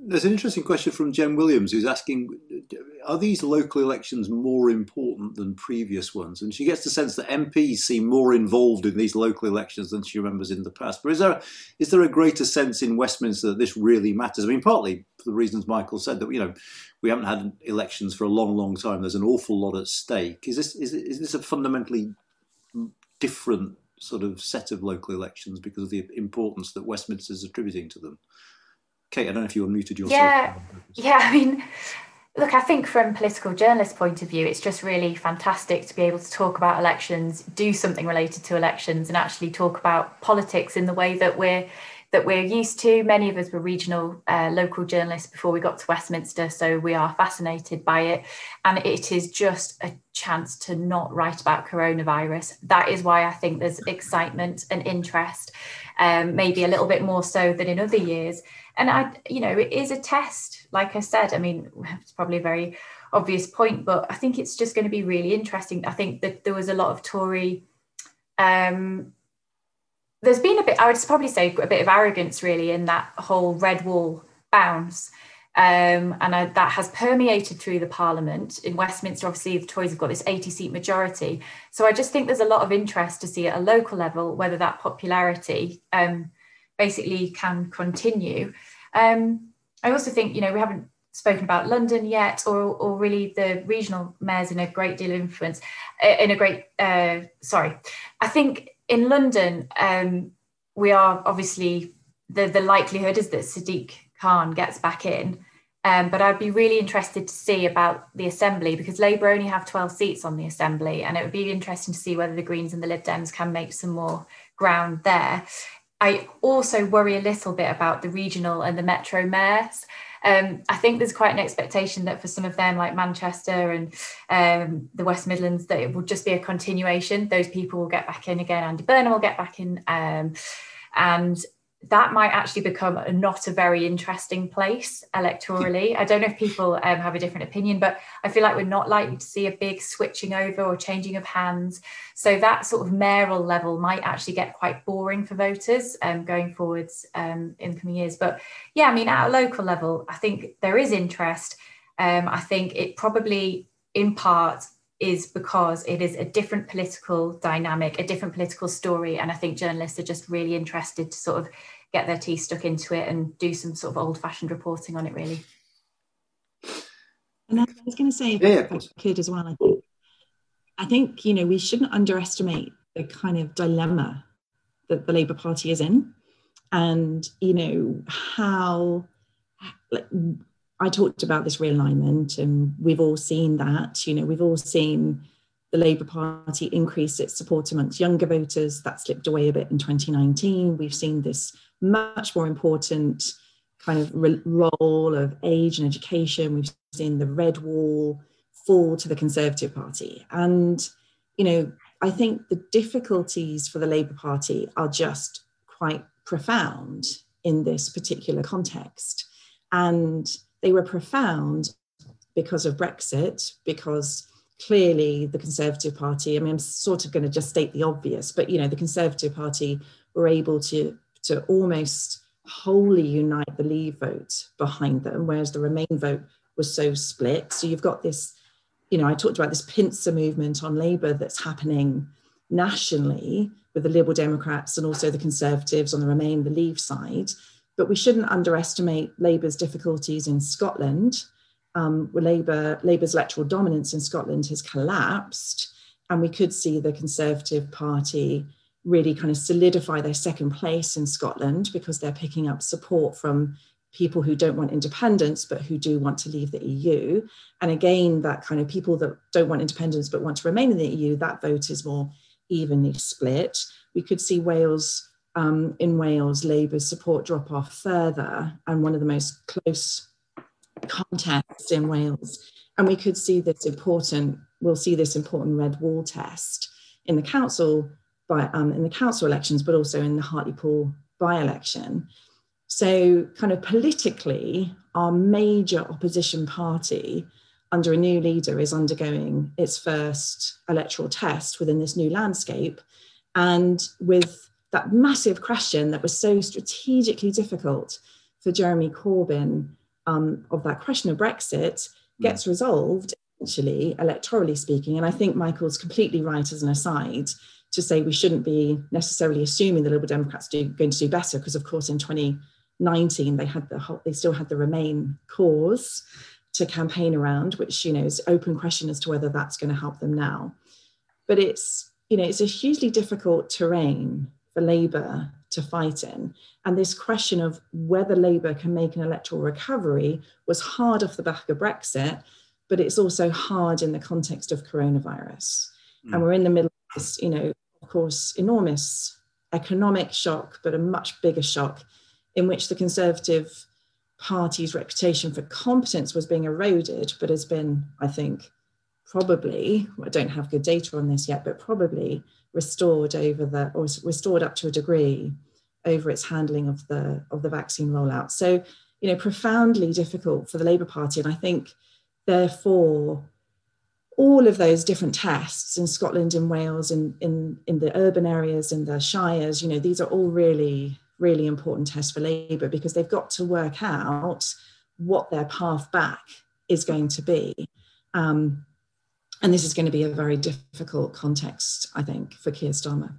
There's an interesting question from Jen Williams who's asking Are these local elections more important than previous ones? And she gets the sense that MPs seem more involved in these local elections than she remembers in the past. But is there, is there a greater sense in Westminster that this really matters? I mean, partly for the reasons Michael said, that you know, we haven't had elections for a long, long time. There's an awful lot at stake. Is this, is, is this a fundamentally different sort of set of local elections because of the importance that Westminster is attributing to them? Kate, I don't know if you unmuted yourself. Yeah, yeah. I mean, look, I think from political journalist point of view, it's just really fantastic to be able to talk about elections, do something related to elections, and actually talk about politics in the way that we're that we're used to. Many of us were regional, uh, local journalists before we got to Westminster, so we are fascinated by it. And it is just a chance to not write about coronavirus. That is why I think there's excitement and interest, um, maybe a little bit more so than in other years. And I, you know, it is a test. Like I said, I mean, it's probably a very obvious point, but I think it's just going to be really interesting. I think that there was a lot of Tory. Um, there's been a bit, I would probably say, a bit of arrogance really in that whole red wall bounce. Um, and I, that has permeated through the parliament. In Westminster, obviously, the Tories have got this 80 seat majority. So I just think there's a lot of interest to see at a local level whether that popularity um, basically can continue. Um, I also think, you know, we haven't spoken about London yet, or, or really the regional mayors in a great deal of influence, uh, in a great, uh, sorry. I think in London, um, we are obviously, the, the likelihood is that Sadiq Khan gets back in. Um, but I'd be really interested to see about the Assembly because Labour only have 12 seats on the Assembly, and it would be interesting to see whether the Greens and the Lib Dems can make some more ground there. I also worry a little bit about the regional and the metro mayors. Um, I think there's quite an expectation that for some of them, like Manchester and um, the West Midlands, that it will just be a continuation. Those people will get back in again. Andy Burnham will get back in. Um, and that might actually become not a very interesting place electorally. I don't know if people um, have a different opinion, but I feel like we're not likely to see a big switching over or changing of hands. So that sort of mayoral level might actually get quite boring for voters um, going forwards um, in the coming years. But yeah, I mean, at a local level, I think there is interest. Um, I think it probably, in part, is because it is a different political dynamic, a different political story. And I think journalists are just really interested to sort of get their teeth stuck into it and do some sort of old fashioned reporting on it, really. And I was going to say, if, yeah, I could as well, I think, I think, you know, we shouldn't underestimate the kind of dilemma that the Labour Party is in. And, you know, how, like, I talked about this realignment, and we've all seen that. You know, we've all seen the Labour Party increase its support amongst younger voters. That slipped away a bit in 2019. We've seen this much more important kind of role of age and education. We've seen the red wall fall to the Conservative Party. And, you know, I think the difficulties for the Labour Party are just quite profound in this particular context. And they were profound because of Brexit, because clearly the Conservative Party, I mean, I'm sort of going to just state the obvious, but you know, the Conservative Party were able to to almost wholly unite the Leave vote behind them, whereas the Remain vote was so split. So you've got this, you know, I talked about this pincer movement on Labour that's happening nationally with the Liberal Democrats and also the Conservatives on the Remain, the Leave side. But we shouldn't underestimate Labour's difficulties in Scotland. Um, Labour, Labour's electoral dominance in Scotland has collapsed, and we could see the Conservative Party really kind of solidify their second place in Scotland because they're picking up support from people who don't want independence but who do want to leave the EU. And again, that kind of people that don't want independence but want to remain in the EU, that vote is more evenly split. We could see Wales um, in Wales, Labour's support drop off further, and one of the most close contests in Wales. And we could see this important, we'll see this important red wall test in the council by um, in the council elections, but also in the Hartlepool by-election. So, kind of politically, our major opposition party under a new leader is undergoing its first electoral test within this new landscape. And with that massive question that was so strategically difficult for Jeremy Corbyn um, of that question of Brexit gets mm. resolved, actually, electorally speaking. And I think Michael's completely right as an aside to say we shouldn't be necessarily assuming the Liberal Democrats are going to do better, because of course in 2019 they had the whole, they still had the Remain cause to campaign around, which you know is open question as to whether that's going to help them now. But it's you know it's a hugely difficult terrain for Labour to fight in. And this question of whether Labour can make an electoral recovery was hard off the back of Brexit, but it's also hard in the context of coronavirus. Mm. And we're in the middle of this, you know, of course, enormous economic shock, but a much bigger shock in which the Conservative Party's reputation for competence was being eroded, but has been, I think, probably, I don't have good data on this yet, but probably restored over the, or restored up to a degree over its handling of the, of the vaccine rollout. So, you know, profoundly difficult for the Labour Party. And I think, therefore, all of those different tests in Scotland, in Wales, in, in, in the urban areas, in the shires, you know, these are all really, really important tests for Labour because they've got to work out what their path back is going to be. Um, and this is going to be a very difficult context, I think, for Keir Starmer.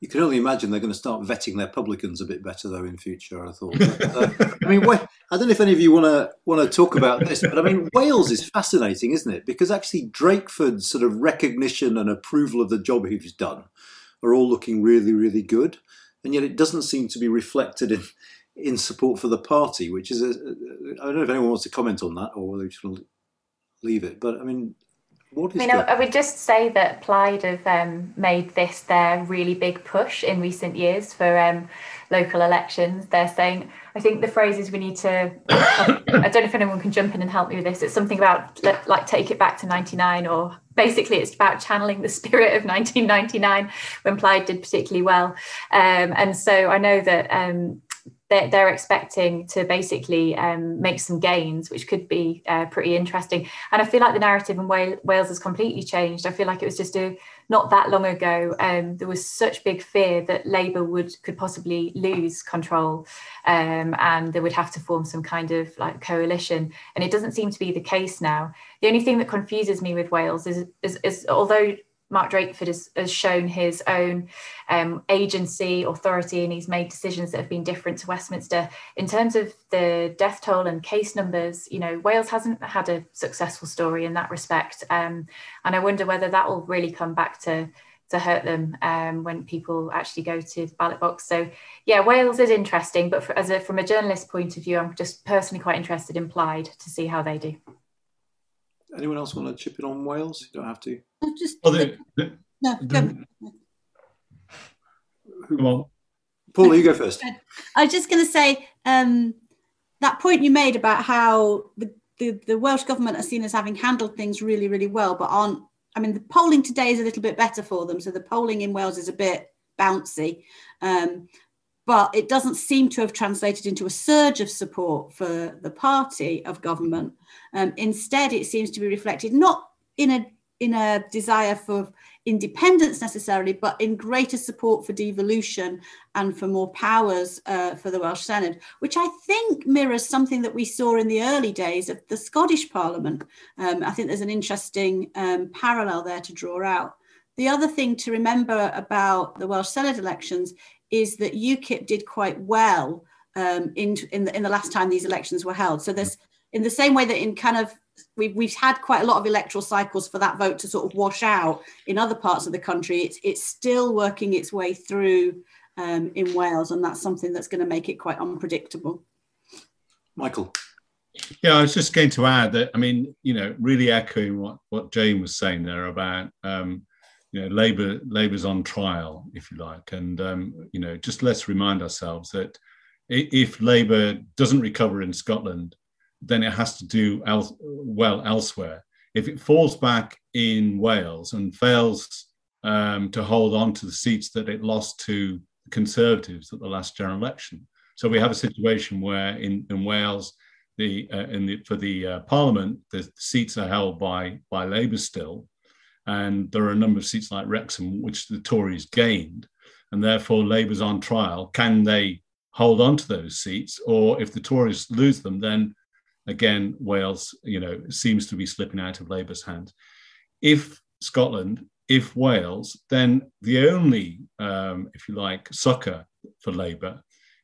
You can only imagine they're going to start vetting their publicans a bit better, though, in future. I thought. Uh, I mean, I don't know if any of you want to want to talk about this, but I mean, Wales is fascinating, isn't it? Because actually, Drakeford's sort of recognition and approval of the job he's done are all looking really, really good, and yet it doesn't seem to be reflected in in support for the party, which is a, I don't know if anyone wants to comment on that or whether you just want to leave it, but I mean, what is I mean, the... I would just say that Plaid have um, made this their really big push in recent years for um, local elections. They're saying, I think the phrase is we need to, I don't know if anyone can jump in and help me with this. It's something about like take it back to 99 or basically it's about channeling the spirit of 1999 when Plaid did particularly well. Um, and so I know that um, they're, they're expecting to basically um, make some gains, which could be uh, pretty interesting. And I feel like the narrative in Wales has completely changed. I feel like it was just a, not that long ago. Um, there was such big fear that Labour would could possibly lose control, um, and they would have to form some kind of like coalition. And it doesn't seem to be the case now. The only thing that confuses me with Wales is, is, is although Mark Drakeford has, has shown his own um, agency, authority, and he's made decisions that have been different to Westminster. In terms of the death toll and case numbers, you know, Wales hasn't had a successful story in that respect. Um, and I wonder whether that will really come back to to hurt them um, when people actually go to the ballot box. So, yeah, Wales is interesting, but for, as a, from a journalist point of view, I'm just personally quite interested in Plaid to see how they do. Anyone else want to chip in on Wales? You don't have to. Just well, the, the, no, the, come on. Paul, you go first. I was just going to say um, that point you made about how the, the, the Welsh government are seen as having handled things really, really well, but aren't. I mean, the polling today is a little bit better for them. So the polling in Wales is a bit bouncy. Um, but it doesn't seem to have translated into a surge of support for the party of government. Um, instead, it seems to be reflected not in a in a desire for independence necessarily, but in greater support for devolution and for more powers uh, for the Welsh Senedd, which I think mirrors something that we saw in the early days of the Scottish Parliament. Um, I think there's an interesting um, parallel there to draw out. The other thing to remember about the Welsh Senedd elections is that UKIP did quite well um, in, in, the, in the last time these elections were held. So there's, in the same way that in kind of we've, we've had quite a lot of electoral cycles for that vote to sort of wash out in other parts of the country. It's, it's still working its way through um, in Wales, and that's something that's going to make it quite unpredictable. Michael. Yeah, I was just going to add that, I mean, you know, really echoing what, what Jane was saying there about, um, you know, Labour Labour's on trial, if you like. And, um, you know, just let's remind ourselves that if Labour doesn't recover in Scotland, then it has to do el- well elsewhere. If it falls back in Wales and fails um, to hold on to the seats that it lost to Conservatives at the last general election, so we have a situation where in, in Wales, the, uh, in the, for the uh, Parliament, the seats are held by by Labour still, and there are a number of seats like Wrexham which the Tories gained, and therefore Labour's on trial. Can they hold on to those seats, or if the Tories lose them, then again, Wales, you know, seems to be slipping out of Labour's hands. If Scotland, if Wales, then the only, um, if you like, succor for Labour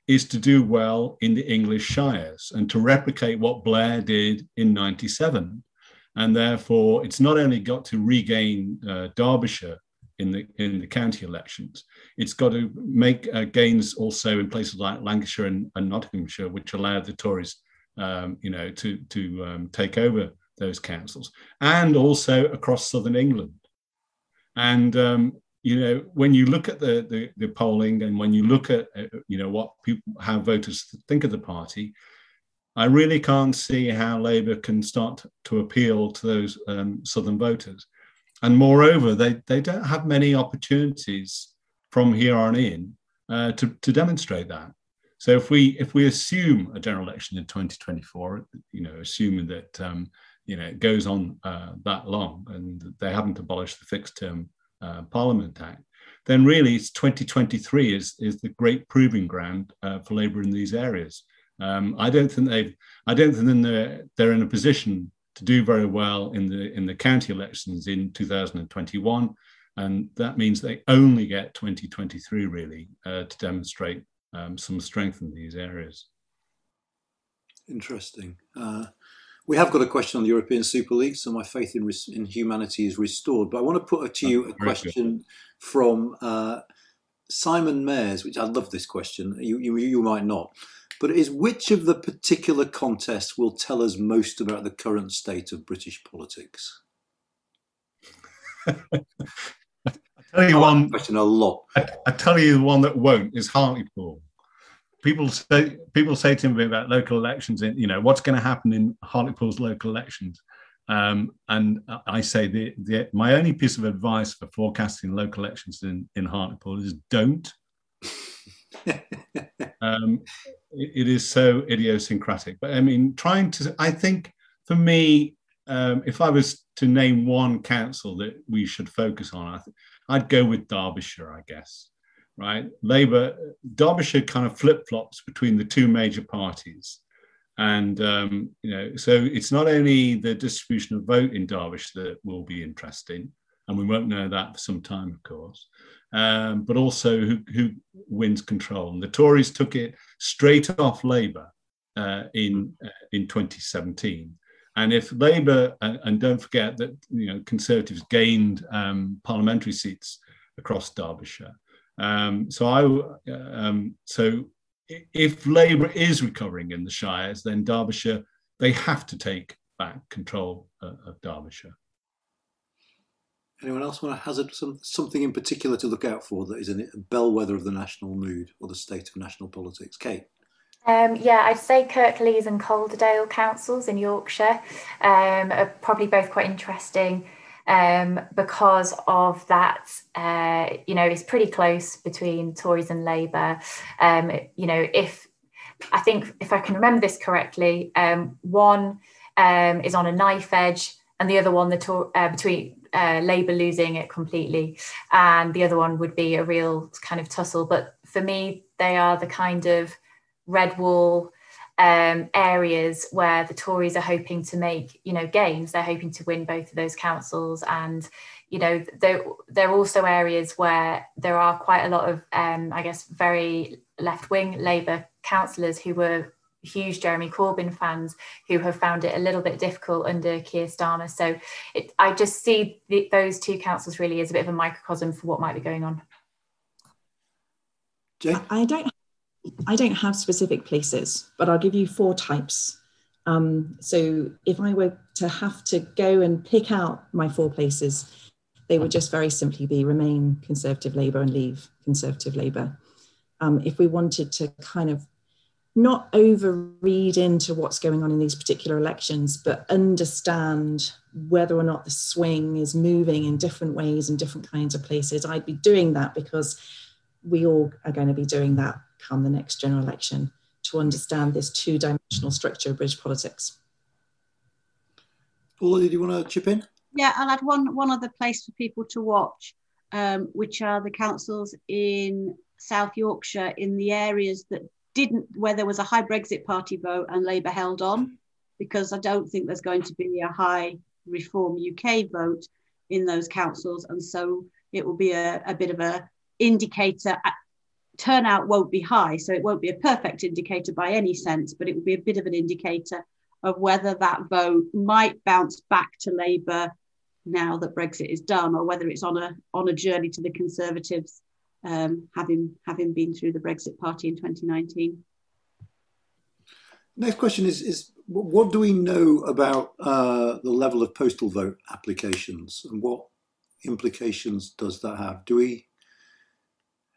is to do well in the English shires and to replicate what Blair did in 97. And therefore, it's not only got to regain uh, Derbyshire in the in the county elections, it's got to make uh, gains also in places like Lancashire and, and Nottinghamshire, which allowed the Tories um, you know, to to um, take over those councils, and also across southern England. And um, you know, when you look at the, the, the polling and when you look at, uh, you know, what people, how voters think of the party, I really can't see how Labour can start to appeal to those um, Southern voters. And moreover, they, they don't have many opportunities from here on in uh, to, to demonstrate that. So if we if we assume a general election in 2024, you know, assuming that um, you know it goes on uh, that long and they haven't abolished the fixed term uh, Parliament Act, then really it's 2023 is, is the great proving ground uh, for Labour in these areas. Um, I don't think they've, I don't think they're, they're in a position to do very well in the in the county elections in 2021, and that means they only get 2023 really uh, to demonstrate um, some strength in these areas. Interesting. Uh, we have got a question on the European Super League, so my faith in, in humanity is restored. But I want to put to you a question good. from uh, Simon Mayers, which I love this question. You, you, you might not, but it is which of the particular contests will tell us most about the current state of British politics? I tell you one question a lot. I, I, tell you the one that won't is Hartlepool people say people say to me about local elections and you know what's going to happen in Hartlepool's local elections um, and I say the, the my only piece of advice for forecasting local elections in, in Hartlepool is don't um, it, it is so idiosyncratic but I mean trying to I think for me um, if I was to name one council that we should focus on I th- I'd go with Derbyshire I guess right? Labour, Derbyshire kind of flip flops between the two major parties. And, um, you know, so it's not only the distribution of vote in Derbyshire that will be interesting, and we won't know that for some time, of course, um, but also who, who, wins control. And the Tories took it straight off Labour uh, in, uh, in 2017. And if Labour, and, and, don't forget that you know Conservatives gained um, parliamentary seats across Derbyshire, um, so I um, so if Labour is recovering in the Shires, then Derbyshire they have to take back control uh, of Derbyshire. Anyone else want to hazard some, something in particular to look out for that is a bellwether of the national mood or the state of national politics? Kate. Um, yeah, I'd say Kirklees and Calderdale councils in Yorkshire um, are probably both quite interesting um, because of that. Uh, you know, it's pretty close between Tories and Labour. Um, you know, if I think if I can remember this correctly, um, one um, is on a knife edge, and the other one, the to- uh, between uh, Labour losing it completely, and the other one would be a real kind of tussle. But for me, they are the kind of red wall um, areas where the Tories are hoping to make, you know, gains. They're hoping to win both of those councils, and you know, they're, they're also areas where there are quite a lot of, um, I guess, very left-wing Labour councillors who were huge Jeremy Corbyn fans who have found it a little bit difficult under Keir Starmer. So it, I just see the, those two councils really as a bit of a microcosm for what might be going on. Jay? I don't I don't have specific places, but I'll give you four types. Um, so if I were to have to go and pick out my four places, they would just very simply be remain Conservative Labour and leave Conservative Labour. Um, if we wanted to kind of not overread into what's going on in these particular elections, but understand whether or not the swing is moving in different ways in different kinds of places, I'd be doing that because we all are going to be doing that come the next general election to understand this two dimensional structure of British politics. Paula, did you want to chip in? Yeah, I'll add one, one other place for people to watch, um, which are the councils in South Yorkshire in the areas that didn't, where there was a high Brexit Party vote and Labour held on, because I don't think there's going to be a high Reform UK vote in those councils. And so it will be a, a bit of a indicator uh, turnout won't be high, so it won't be a perfect indicator by any sense, but it will be a bit of an indicator of whether that vote might bounce back to Labour now that Brexit is done, or whether it's on a on a journey to the Conservatives, um, having having been through the Brexit Party in 2019. Next question is is what do we know about uh, the level of postal vote applications and what implications does that have? Do we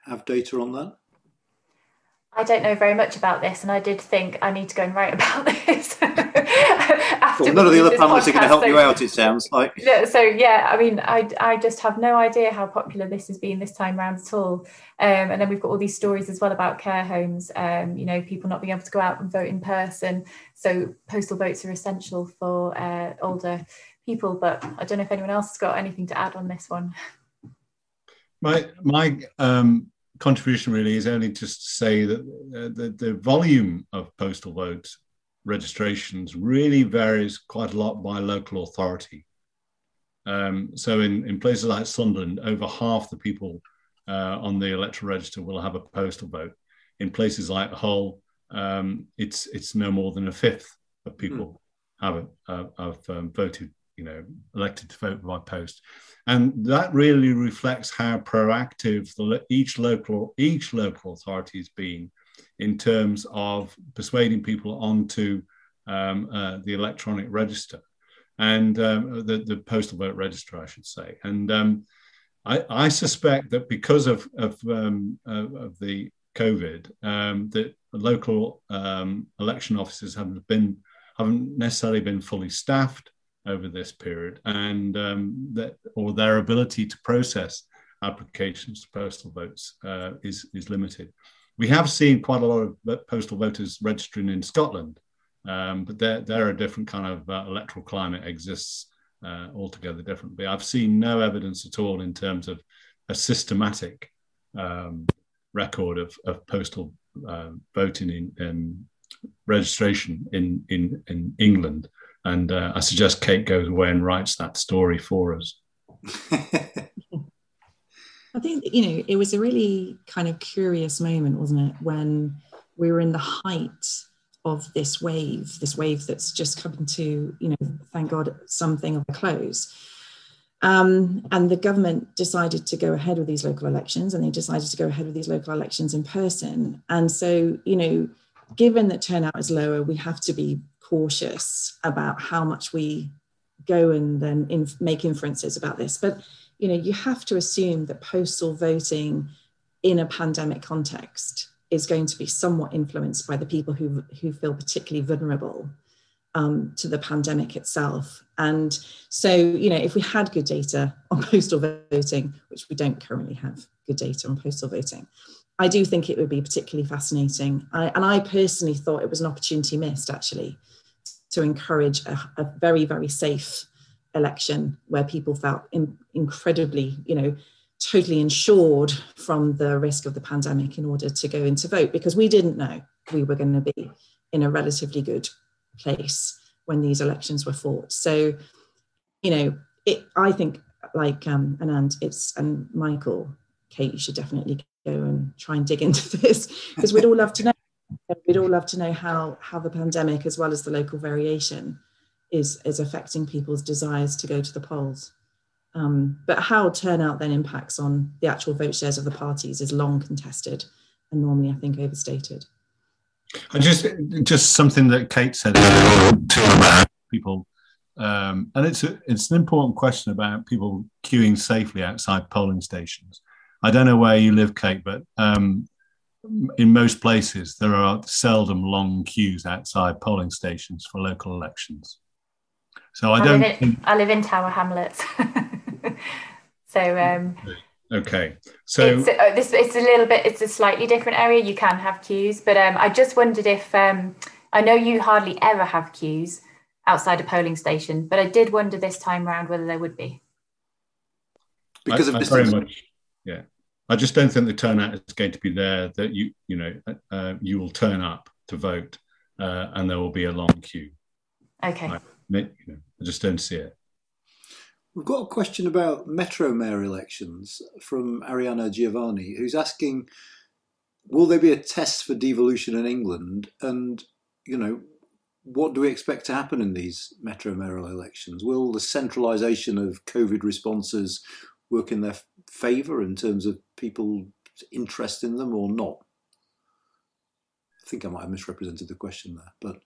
have data on that? I don't know very much about this, and I did think I need to go and write about this. Well, none of the other panelists are going to help so, you out. It sounds like. So yeah, I mean, I, I just have no idea how popular this has been this time round at all. Um, and then we've got all these stories as well about care homes. Um, you know, people not being able to go out and vote in person. So postal votes are essential for uh, older people. But I don't know if anyone else has got anything to add on this one. My my um, contribution really is only just to say that uh, the, the volume of postal vote registrations really varies quite a lot by local authority. Um, so in, in places like Sunderland, over half the people uh, on the electoral register will have a postal vote. In places like Hull, um, it's it's no more than a fifth of people mm. have uh, have um, voted, you know, elected to vote by post and that really reflects how proactive the, each local each local authority has been in terms of persuading people onto um, uh, the electronic register and um, the, the postal vote register, I should say. And um, I, I, suspect that because of of, um, of the COVID, um, that local um, election offices haven't been haven't necessarily been fully staffed over this period, and that or their ability to process applications to postal votes uh, is is limited. We have seen quite a lot of postal voters registering in Scotland, um, but there there a different kind of uh, electoral climate exists uh, altogether differently. I've seen no evidence at all in terms of a systematic um, record of, of postal uh, voting in, in registration in, in, in England. And uh, I suggest Kate goes away and writes that story for us. I think, you know, it was a really kind of curious moment, wasn't it, when we were in the height of this wave, this wave that's just coming to, you know, thank God, something of a close. Um, and the government decided to go ahead with these local elections and they decided to go ahead with these local elections in person. And so, you know, given that turnout is lower, we have to be cautious about how much we go and then inf- make inferences about this. But you know, you have to assume that postal voting in a pandemic context is going to be somewhat influenced by the people who, who feel particularly vulnerable um, to the pandemic itself. And so, you know, if we had good data on postal voting, which we don't currently have good data on postal voting, I do think it would be particularly fascinating. I, and I personally thought it was an opportunity missed, actually, to encourage a, a very, very safe election where people felt in, incredibly, you know, totally insured from the risk of the pandemic in order to go into vote because we didn't know we were going to be in a relatively good place when these elections were fought. So, you know, it, I think like um, Anand, it's and Michael, Kate, you should definitely go and try and dig into this because we'd all love to know we'd all love to know how how the pandemic as well as the local variation is is affecting people's desires to go to the polls. Um, but how turnout then impacts on the actual vote shares of the parties is long contested and normally i think overstated. I just just something that kate said about people um, and it's a, it's an important question about people queuing safely outside polling stations. I don't know where you live kate but um, in most places, there are seldom long queues outside polling stations for local elections. So I, I don't. Live in, I live in Tower Hamlets. so. Um, okay, so it's, uh, this it's a little bit. It's a slightly different area. You can have queues, but um, I just wondered if um, I know you hardly ever have queues outside a polling station, but I did wonder this time round whether there would be. Because I, of distance. Very much, yeah. I just don't think the turnout is going to be there. That you you know uh, you will turn up to vote, uh, and there will be a long queue. Okay. I, you know, I just don't see it. We've got a question about Metro Mayor elections from Ariana Giovanni, who's asking, will there be a test for devolution in England? And, you know, what do we expect to happen in these Metro Mayoral elections? Will the centralisation of COVID responses work in their favour in terms of people's interest in them or not? I think I might have misrepresented the question there, but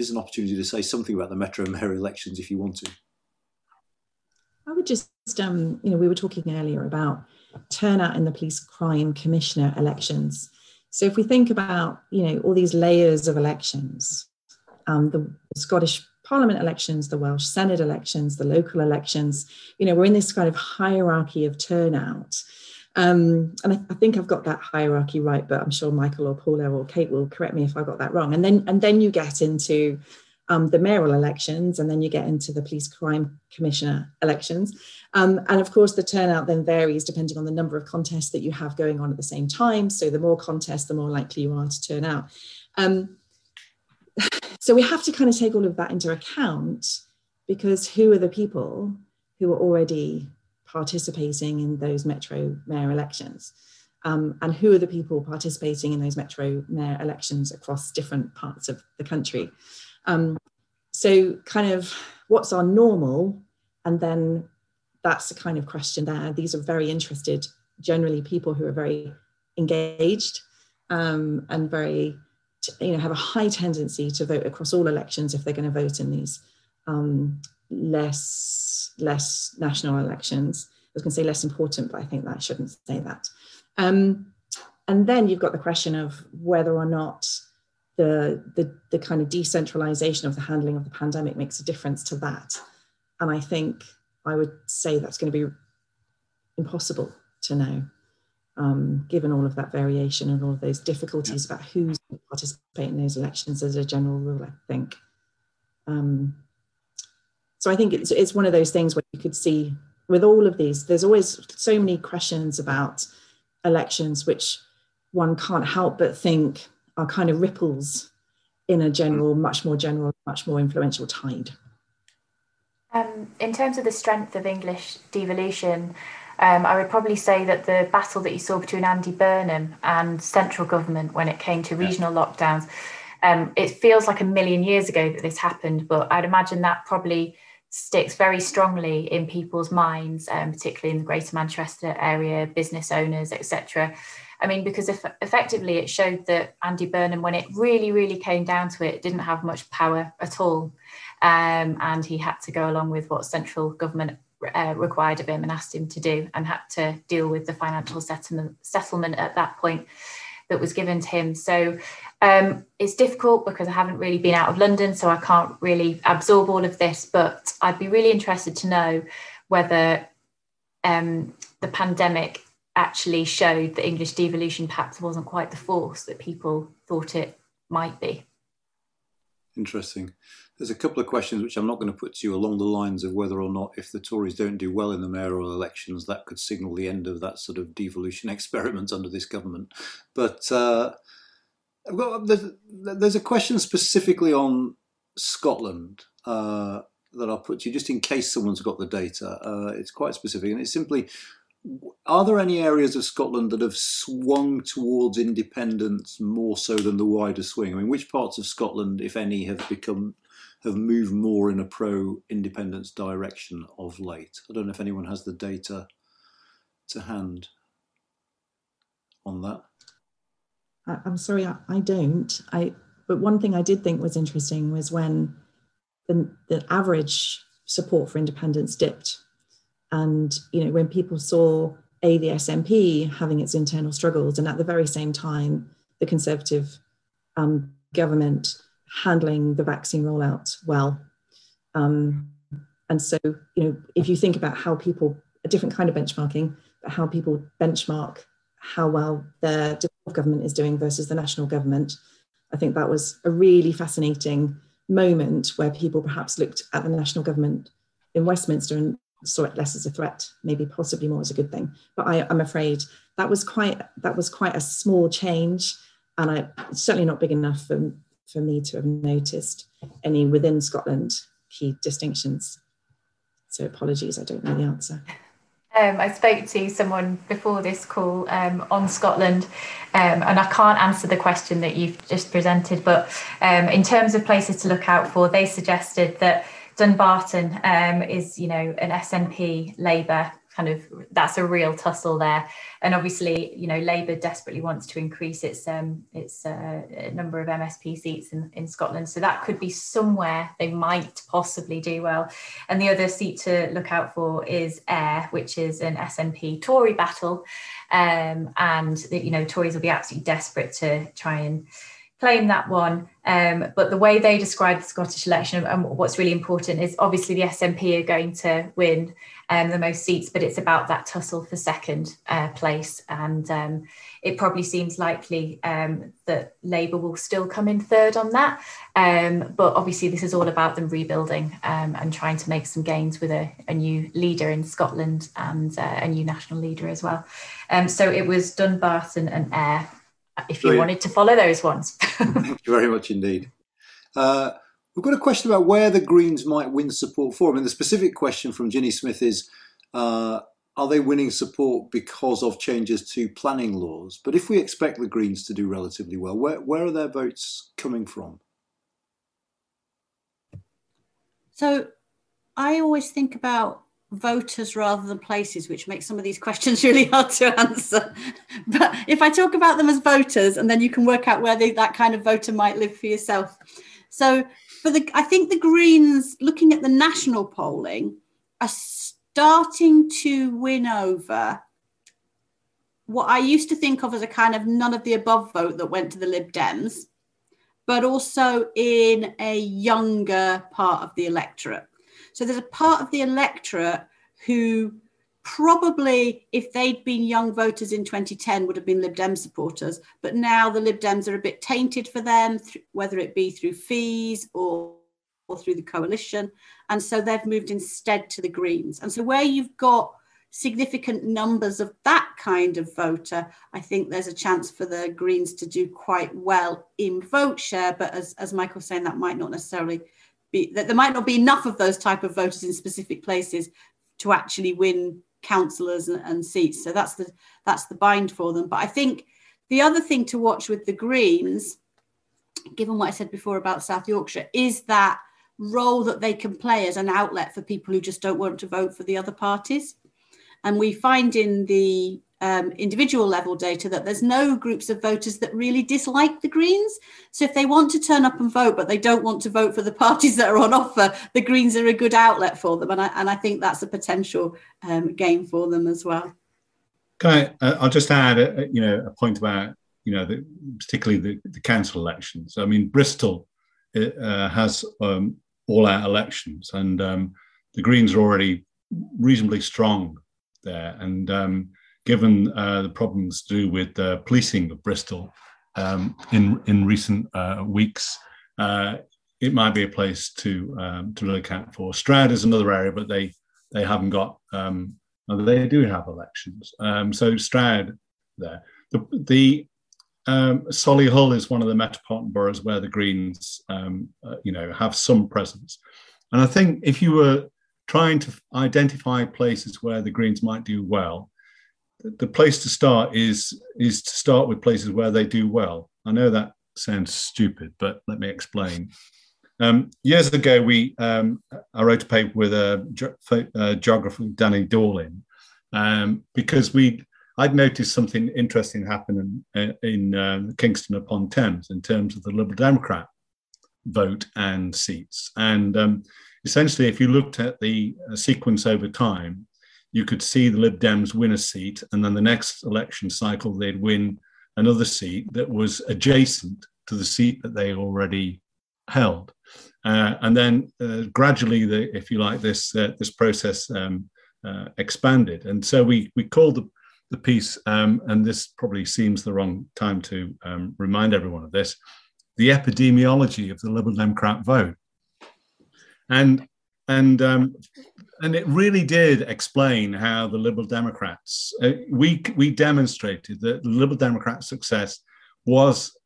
is an opportunity to say something about the Metro Mayor elections if you want to. I would just, um, you know, we were talking earlier about turnout in the police crime commissioner elections. So if we think about, you know, all these layers of elections, um, the Scottish Parliament elections, the Welsh Senate elections, the local elections, you know, we're in this kind of hierarchy of turnout. Um, and I, I, think I've got that hierarchy right, but I'm sure Michael or Paula or Kate will correct me if I got that wrong. And then and then you get into um, the mayoral elections, and then you get into the police crime commissioner elections. Um, and of course, the turnout then varies depending on the number of contests that you have going on at the same time. So the more contests, the more likely you are to turn out. Um, so we have to kind of take all of that into account because who are the people who are already participating in those metro mayor elections? Um, and who are the people participating in those metro mayor elections across different parts of the country? Um, so, kind of what's our normal? And then that's the kind of question there. These are very interested, generally, people who are very engaged um, and very, you know, have a high tendency to vote across all elections if they're going to vote in these um, less less national elections. I was going to say less important, but I think that I shouldn't say that. Um, and then you've got the question of whether or not the, the, the kind of decentralization of the handling of the pandemic makes a difference to that. And I think I would say that's going to be impossible to know, um, given all of that variation and all of those difficulties about who's going to participate in those elections as a general rule, I think. Um, so I think it's, it's one of those things where you could see with all of these, there's always so many questions about elections, which one can't help but think are kind of ripples in a general, much more general, much more influential tide. Um, in terms of the strength of English devolution, um, I would probably say that the battle that you saw between Andy Burnham and central government when it came to regional yeah. lockdowns, um, it feels like a million years ago that this happened, but I'd imagine that probably sticks very strongly in people's minds, um, particularly in the Greater Manchester area, business owners, etc. I mean, because if effectively it showed that Andy Burnham, when it really, really came down to it, didn't have much power at all. Um, and he had to go along with what central government uh, required of him and asked him to do, and had to deal with the financial settlement, settlement at that point that was given to him. So um, it's difficult because I haven't really been out of London, so I can't really absorb all of this. But I'd be really interested to know whether um, the pandemic actually showed that English devolution perhaps wasn't quite the force that people thought it might be. Interesting. There's a couple of questions which I'm not going to put to you along the lines of whether or not, if the Tories don't do well in the mayoral elections, that could signal the end of that sort of devolution experiment under this government. But uh, well, there's, there's, a question specifically on Scotland uh, that I'll put to you just in case someone's got the data. Uh, it's quite specific, and it's simply are there any areas of Scotland that have swung towards independence more so than the wider swing? I mean, which parts of Scotland, if any, have become have moved more in a pro-independence direction of late? I don't know if anyone has the data to hand on that. I'm sorry, I, don't. I but one thing I did think was interesting was when the, the average support for independence dipped and you know, when people saw a the SNP having its internal struggles, and at the very same time, the Conservative um, government handling the vaccine rollout well. Um, and so, you know, if you think about how people, a different kind of benchmarking, but how people benchmark how well their government is doing versus the national government, I think that was a really fascinating moment where people perhaps looked at the national government in Westminster and saw it less as a threat, maybe possibly more as a good thing. But I, am afraid that was quite that was quite a small change, and I certainly not big enough for for me to have noticed any within Scotland key distinctions. So apologies, I don't know the answer. Um, I spoke to someone before this call um, on Scotland, um, and I can't answer the question that you've just presented. But um, in terms of places to look out for, they suggested that Dumbarton um, is, you know, an SNP Labour kind of that's a real tussle there. And obviously, you know, Labour desperately wants to increase its um, its uh, number of MSP seats in, in Scotland. So that could be somewhere they might possibly do well. And the other seat to look out for is Ayr, which is an SNP Tory battle. Um, and you know, Tories will be absolutely desperate to try and claim that one. Um, but the way they describe the Scottish election and what's really important is obviously the SNP are going to win um, the most seats, but it's about that tussle for second uh, place. And um, it probably seems likely um, that Labour will still come in third on that. Um, but obviously, this is all about them rebuilding um, and trying to make some gains with a, a new leader in Scotland and uh, a new national leader as well. so it was Dumbarton and Ayr if you Brilliant. wanted to follow those ones. Thank you very much indeed. Uh, we've got a question about where the Greens might win support for. I mean, the specific question from Ginny Smith is uh, Are they winning support because of changes to planning laws? But if we expect the Greens to do relatively well, where, where are their votes coming from? So I always think about voters rather than places, which makes some of these questions really hard to answer. But if I talk about them as voters, and then you can work out where they, that kind of voter might live for yourself. So for the, I think the Greens, looking at the national polling, are starting to win over what I used to think of as a kind of none of the above vote that went to the Lib Dems, but also in a younger part of the electorate. So there's a part of the electorate who probably, if they'd been young voters in 2010, would have been Lib Dem supporters. But now the Lib Dems are a bit tainted for them, whether it be through fees or, or through the coalition. And so they've moved instead to the Greens. And so where you've got significant numbers of that kind of voter, I think there's a chance for the Greens to do quite well in vote share. But as, as Michael's saying, that might not necessarily be that there might not be enough of those type of voters in specific places to actually win councillors and, and, seats. So that's the that's the bind for them. But I think the other thing to watch with the Greens, given what I said before about South Yorkshire, is that role that they can play as an outlet for people who just don't want to vote for the other parties. And we find in the um, individual level data that there's no groups of voters that really dislike the Greens. So if they want to turn up and vote, but they don't want to vote for the parties that are on offer, the Greens are a good outlet for them. And I, and I think that's a potential um, gain for them as well. Can I, uh, I'll just add, a, you know, a point about, you know, the, particularly the, the council elections. I mean, Bristol uh, has um, all out elections and um, the Greens are already reasonably strong there. And um, given uh, the problems to do with uh, policing of Bristol um, in in recent uh, weeks, uh, it might be a place to um, to look out for. Stroud is another area, but they they haven't got. Um, they do have elections, um, so Stroud there. The, the um, Solihull is one of the metropolitan boroughs where the Greens, um, uh, you know, have some presence, and I think if you were trying to identify places where the Greens might do well, the place to start is is to start with places where they do well. I know that sounds stupid, but let me explain. Um, years ago, we um, I wrote a paper with a, a geographer, Danny Dorling, um, because we I'd noticed something interesting happen in, in uh, Kingston upon Thames in terms of the Liberal Democrat vote and seats. And um, essentially, if you looked at the uh, sequence over time, you could see the Lib Dems win a seat, and then the next election cycle, they'd win another seat that was adjacent to the seat that they already held. Uh, and then uh, gradually, the, if you like, this uh, this process um, uh, expanded. And so we we called the, the piece, um, and this probably seems the wrong time to um, remind everyone of this, the epidemiology of the Liberal Democrat vote. And and um, and it really did explain how the Liberal Democrats uh, we we demonstrated that the Liberal Democrat success was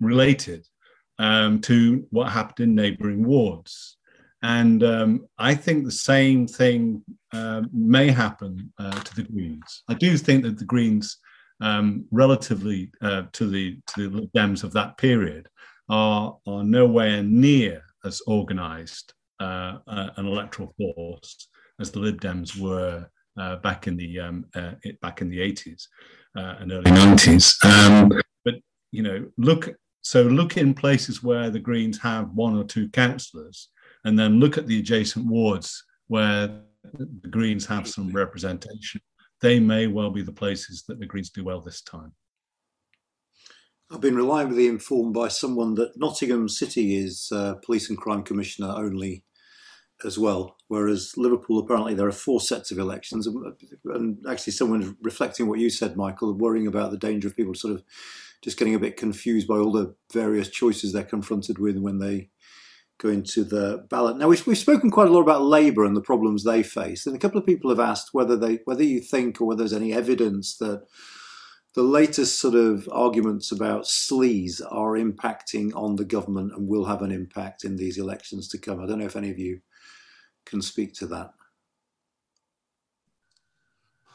related um, to what happened in neighbouring wards, and um, I think the same thing uh, may happen uh, to the Greens. I do think that the Greens, um, relatively uh, to the to the Dems of that period, are are nowhere near as organised uh, uh, an electoral force as the Lib Dems were uh, back in the um, uh, back in the 80s uh, and early 90s. Um, but you know, look so look in places where the Greens have one or two councillors, and then look at the adjacent wards where the Greens have some representation. They may well be the places that the Greens do well this time. I've been reliably informed by someone that Nottingham City is uh, police and crime commissioner only as well, whereas Liverpool apparently there are four sets of elections. And actually, someone reflecting what you said, Michael, worrying about the danger of people sort of just getting a bit confused by all the various choices they're confronted with when they go into the ballot. Now we've, we've spoken quite a lot about Labour and the problems they face, and a couple of people have asked whether they whether you think or whether there's any evidence that the latest sort of arguments about sleaze are impacting on the government and will have an impact in these elections to come. I don't know if any of you can speak to that.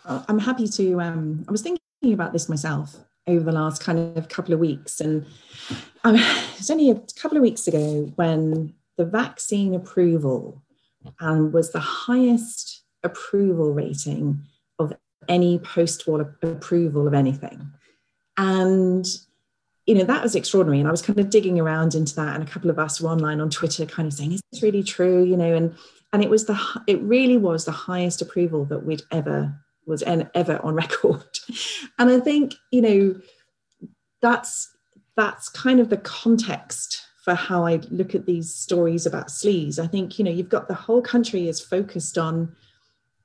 Uh, I'm happy to. Um, I was thinking about this myself over the last kind of couple of weeks. And um, it was only a couple of weeks ago when the vaccine approval um, was the highest approval rating of any post-war approval of anything. And you know that was extraordinary and i was kind of digging around into that and a couple of us were online on twitter kind of saying is this really true you know and and it was the it really was the highest approval that we'd ever was ever on record. and I think, you know, that's that's kind of the context for how I look at these stories about sleaze. I think, you know, you've got the whole country is focused on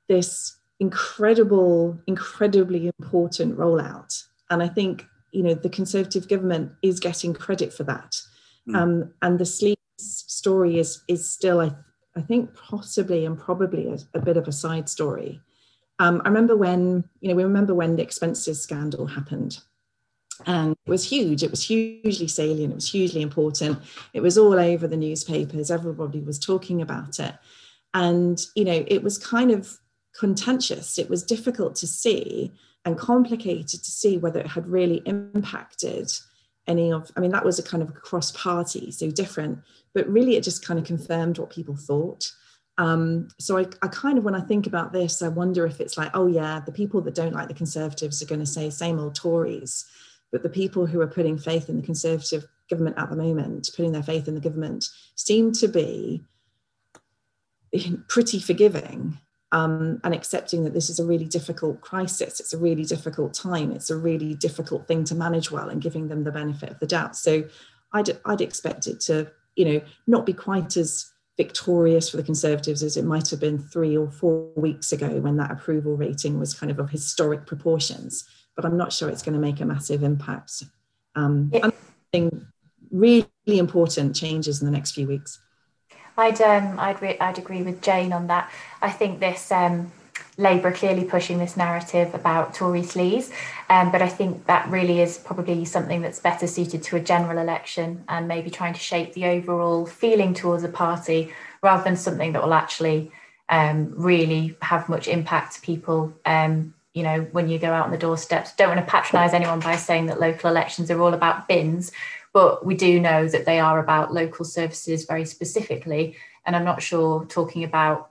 this incredible, incredibly important rollout. And I think, you know, the Conservative government is getting credit for that. Mm. Um, and the sleaze story is is still, I, I think, possibly and probably a, a bit of a side story. Um, I remember when, you know, we remember when the expenses scandal happened. And it was huge. It was hugely salient. It was hugely important. It was all over the newspapers. Everybody was talking about it. And, you know, it was kind of contentious. It was difficult to see and complicated to see whether it had really impacted any of, I mean, that was a kind of cross party, so different, but really it just kind of confirmed what people thought. Um, so I, I, kind of, when I think about this, I wonder if it's like, oh yeah, the people that don't like the Conservatives are going to say same old Tories, but the people who are putting faith in the Conservative government at the moment, putting their faith in the government, seem to be pretty forgiving um, and accepting that this is a really difficult crisis. It's a really difficult time. It's a really difficult thing to manage well, and giving them the benefit of the doubt. So I'd, I'd expect it to, you know, not be quite as victorious for the Conservatives as it might have been three or four weeks ago when that approval rating was kind of of historic proportions. But I'm not sure it's going to make a massive impact. Um, think really important changes in the next few weeks. I'd um, I'd re- I'd agree with Jane on that. I think this um, Labour clearly pushing this narrative about Tory sleaze, um, but I think that really is probably something that's better suited to a general election and maybe trying to shape the overall feeling towards a party rather than something that will actually um, really have much impact to people. Um, you know, when you go out on the doorsteps, don't want to patronise anyone by saying that local elections are all about bins, but we do know that they are about local services very specifically. And I'm not sure talking about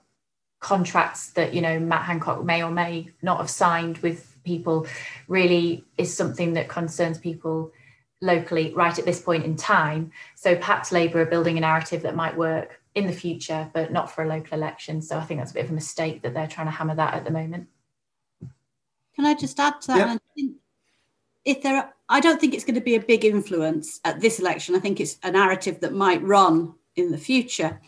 contracts that you know Matt Hancock may or may not have signed with people really is something that concerns people locally right at this point in time. So perhaps Labour are building a narrative that might work in the future, but not for a local election. So I think that's a bit of a mistake that they're trying to hammer that at the moment. Can I just add to that? Yeah. If there, are, I don't think it's going to be a big influence at this election. I think it's a narrative that might run in the future.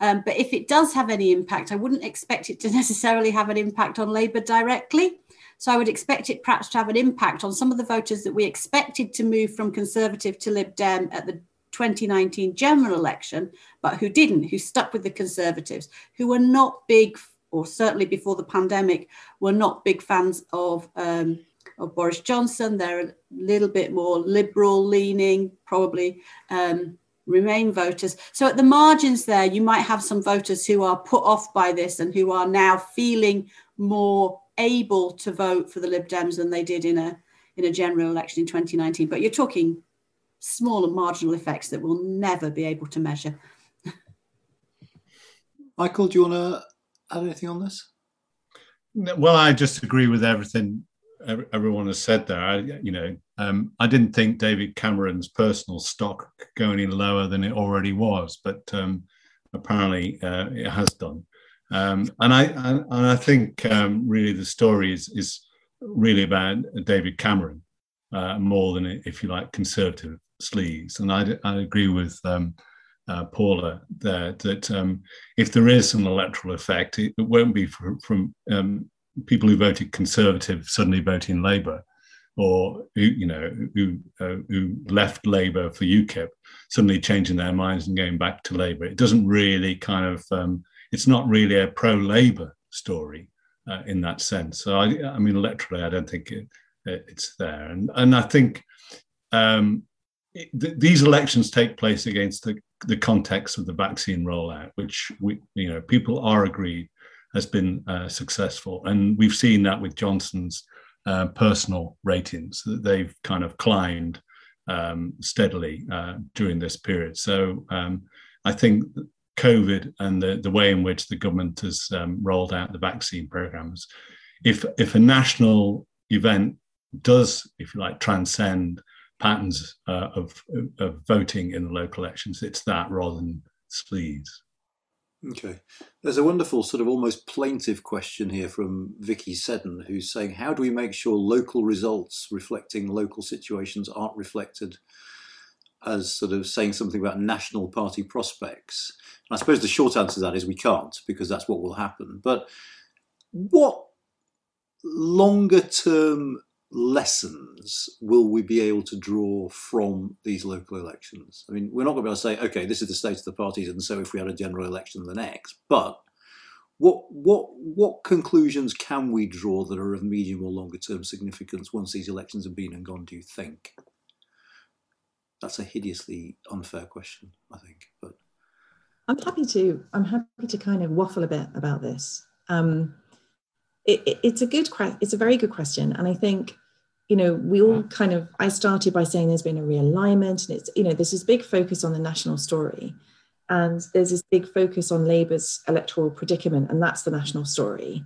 Um, but if it does have any impact, I wouldn't expect it to necessarily have an impact on Labour directly. So I would expect it perhaps to have an impact on some of the voters that we expected to move from Conservative to Lib Dem at the 2019 general election, but who didn't, who stuck with the Conservatives, who were not big, or certainly before the pandemic, were not big fans of. Um, Boris Johnson, they're a little bit more liberal leaning, probably um, Remain voters. So at the margins there, you might have some voters who are put off by this and who are now feeling more able to vote for the Lib Dems than they did in a in a general election in 2019. But you're talking small and marginal effects that we'll never be able to measure. Michael, do you want to add anything on this? well, I just agree with everything everyone has said there. I, you know, um, I didn't think David Cameron's personal stock going any lower than it already was, but um, apparently uh, it has done. Um, and I and, I think um, really the story is is really about David Cameron uh, more than if you like conservative sleaze. And I, I agree with um, uh, Paula there that um, if there is an electoral effect, it, it won't be for, from um, people who voted conservative suddenly voting Labour, or who you know who uh, who left Labour for UKIP suddenly changing their minds and going back to Labour. It doesn't really kind of um, it's not really a pro-Labour story uh, in that sense. So I, I mean, electorally, I don't think it, it, it's there, and and I think. Um, it, th- these elections take place against the, the context of the vaccine rollout, which we, you know, people are agreed has been uh, successful. And we've seen that with Johnson's uh, personal ratings, that they've kind of climbed um, steadily uh, during this period. So um, I think COVID and the, the way in which the government has um, rolled out the vaccine programs, if, if a national event does, if you like, transcend patterns uh, of, of voting in the local elections, it's that rather than sleaze. Okay. There's a wonderful sort of almost plaintive question here from Vicky Seddon, who's saying, how do we make sure local results reflecting local situations aren't reflected as sort of saying something about national party prospects? And I suppose the short answer to that is we can't, because that's what will happen. But what longer term lessons will we be able to draw from these local elections? I mean, we're not going to be able to say, okay, this is the state of the parties, and so if we had a general election, then X. But what what what conclusions can we draw that are of medium or longer term significance once these elections have been and gone? Do you think? That's a hideously unfair question, I think. But I'm happy to I'm happy to kind of waffle a bit about this. Um, it, it, it's a good it's a very good question, and I think you know, we all kind of, I started by saying there's been a realignment and it's, you know, there's this big focus on the national story. And there's this big focus on Labour's electoral predicament, and that's the national story.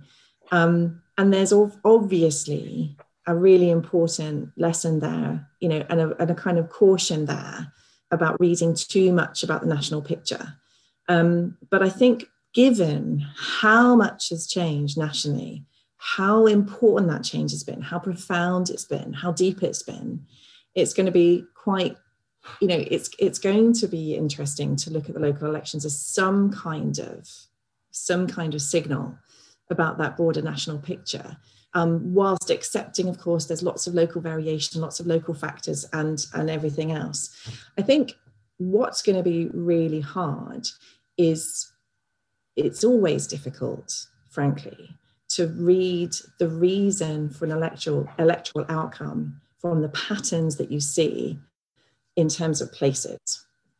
Um, and there's obviously a really important lesson there, you know, and a, and a, kind of caution there about reading too much about the national picture. Um, but I think, given how much has changed nationally, how important that change has been, how profound it's been, how deep it's been, it's going to be quite, you know, it's it's going to be interesting to look at the local elections as some kind of some kind of signal about that broader national picture. Um, whilst accepting, of course, there's lots of local variation, lots of local factors, and and everything else. I think what's going to be really hard is it's always difficult, frankly, to read the reason for an electoral electoral outcome from the patterns that you see in terms of places.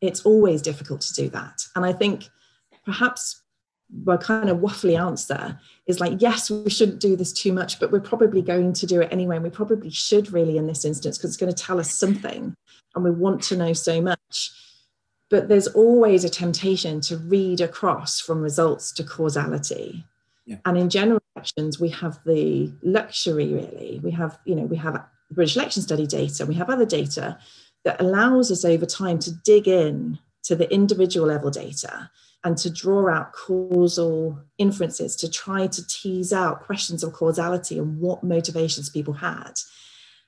It's always difficult to do that. And I think perhaps my kind of waffly answer is like, yes, we shouldn't do this too much, but we're probably going to do it anyway. And we probably should really in this instance because it's going to tell us something and we want to know so much. But there's always a temptation to read across from results to causality. Yeah. And in general elections, we have the luxury really. We have, you know, we have British election study data, we have other data that allows us over time to dig in to the individual level data and to draw out causal inferences to try to tease out questions of causality and what motivations people had.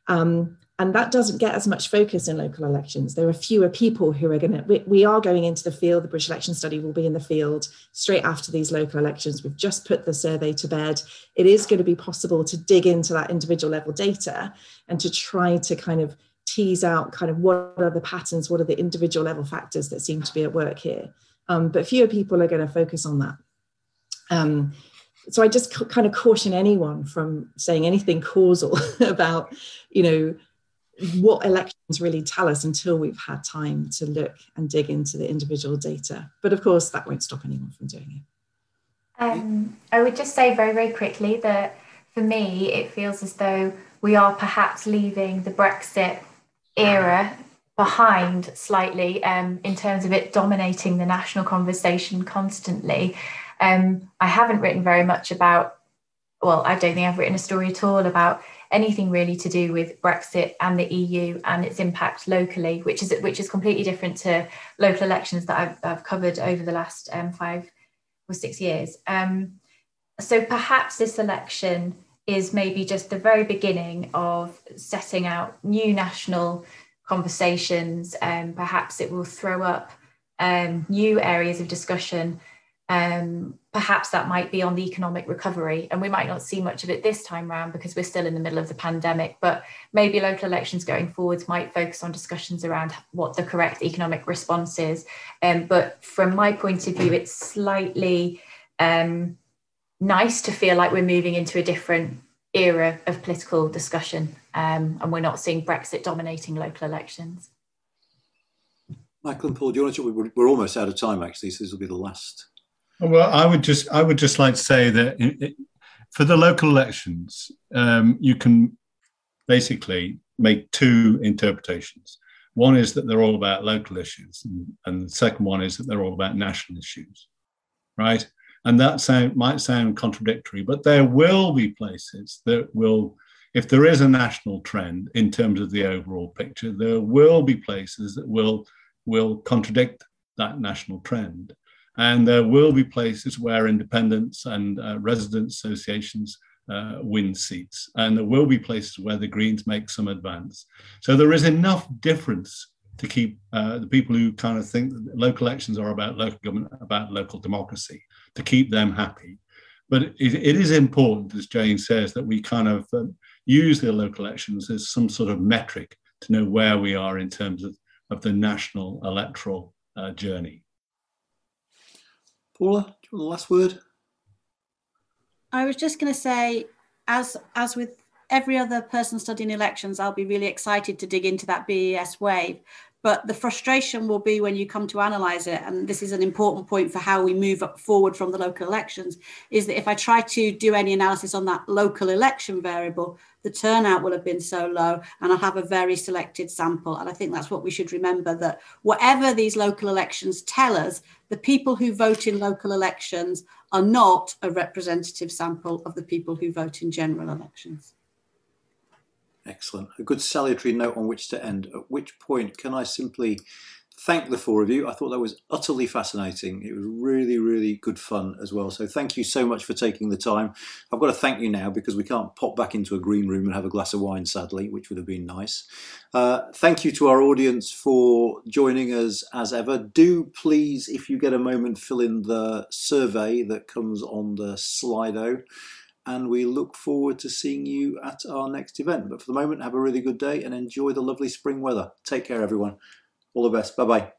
Um, and that doesn't get as much focus in local elections. There are fewer people who are going to, we, we, are going into the field. The British Election Study will be in the field straight after these local elections. We've just put the survey to bed. It is going to be possible to dig into that individual level data and to try to kind of tease out kind of what are the patterns, what are the individual level factors that seem to be at work here. Um, but fewer people are going to focus on that. Um, so I just kind of caution anyone from saying anything causal about, you know, what elections really tell us until we've had time to look and dig into the individual data. But of course, that won't stop anyone from doing it. Um, I would just say very, very quickly that for me, it feels as though we are perhaps leaving the Brexit era behind slightly um, in terms of it dominating the national conversation constantly. Um, I haven't written very much about well, I don't think I've written a story at all about anything really to do with Brexit and the EU and its impact locally, which is which is completely different to local elections that I've, I've covered over the last um, five or six years. Um, so perhaps this election is maybe just the very beginning of setting out new national conversations. And um, perhaps it will throw up um, new areas of discussion um, perhaps that might be on the economic recovery, and we might not see much of it this time around because we're still in the middle of the pandemic. But maybe local elections going forwards might focus on discussions around what the correct economic response is. Um, but from my point of view, it's slightly um, nice to feel like we're moving into a different era of political discussion, um, and we're not seeing Brexit dominating local elections. Michael and Paul, do you want to? We're almost out of time, actually, so this will be the last well, I would just I would just like to say that it, for the local elections, um, you can basically make two interpretations. One is that they're all about local issues, and, and the second one is that they're all about national issues, right? And that sound, might sound contradictory, but there will be places that will, if there is a national trend in terms of the overall picture, there will be places that will will contradict that national trend. And there will be places where independents and uh, resident associations uh, win seats. And there will be places where the Greens make some advance. So there is enough difference to keep uh, the people who kind of think that local elections are about local government, about local democracy, to keep them happy. But it, it is important, as Jane says, that we kind of um, use the local elections as some sort of metric to know where we are in terms of, of the national electoral uh, journey. Paula, do you want the last word? I was just going to say, as as with every other person studying elections, I'll be really excited to dig into that BES wave. But the frustration will be when you come to analyze it, and this is an important point for how we move forward from the local elections, is that if I try to do any analysis on that local election variable, the turnout will have been so low and I'll have a very selected sample. And I think that's what we should remember that whatever these local elections tell us, the people who vote in local elections are not a representative sample of the people who vote in general elections. Excellent. A good salutary note on which to end. At which point can I simply thank the four of you. I thought that was utterly fascinating. It was really, really good fun as well. So thank you so much for taking the time. I've got to thank you now because we can't pop back into a green room and have a glass of wine, sadly, which would have been nice. Uh, thank you to our audience for joining us as ever. Do please, if you get a moment, fill in the survey that comes on the Slido. And we look forward to seeing you at our next event. But for the moment, have a really good day and enjoy the lovely spring weather. Take care, everyone. All the best. Bye bye.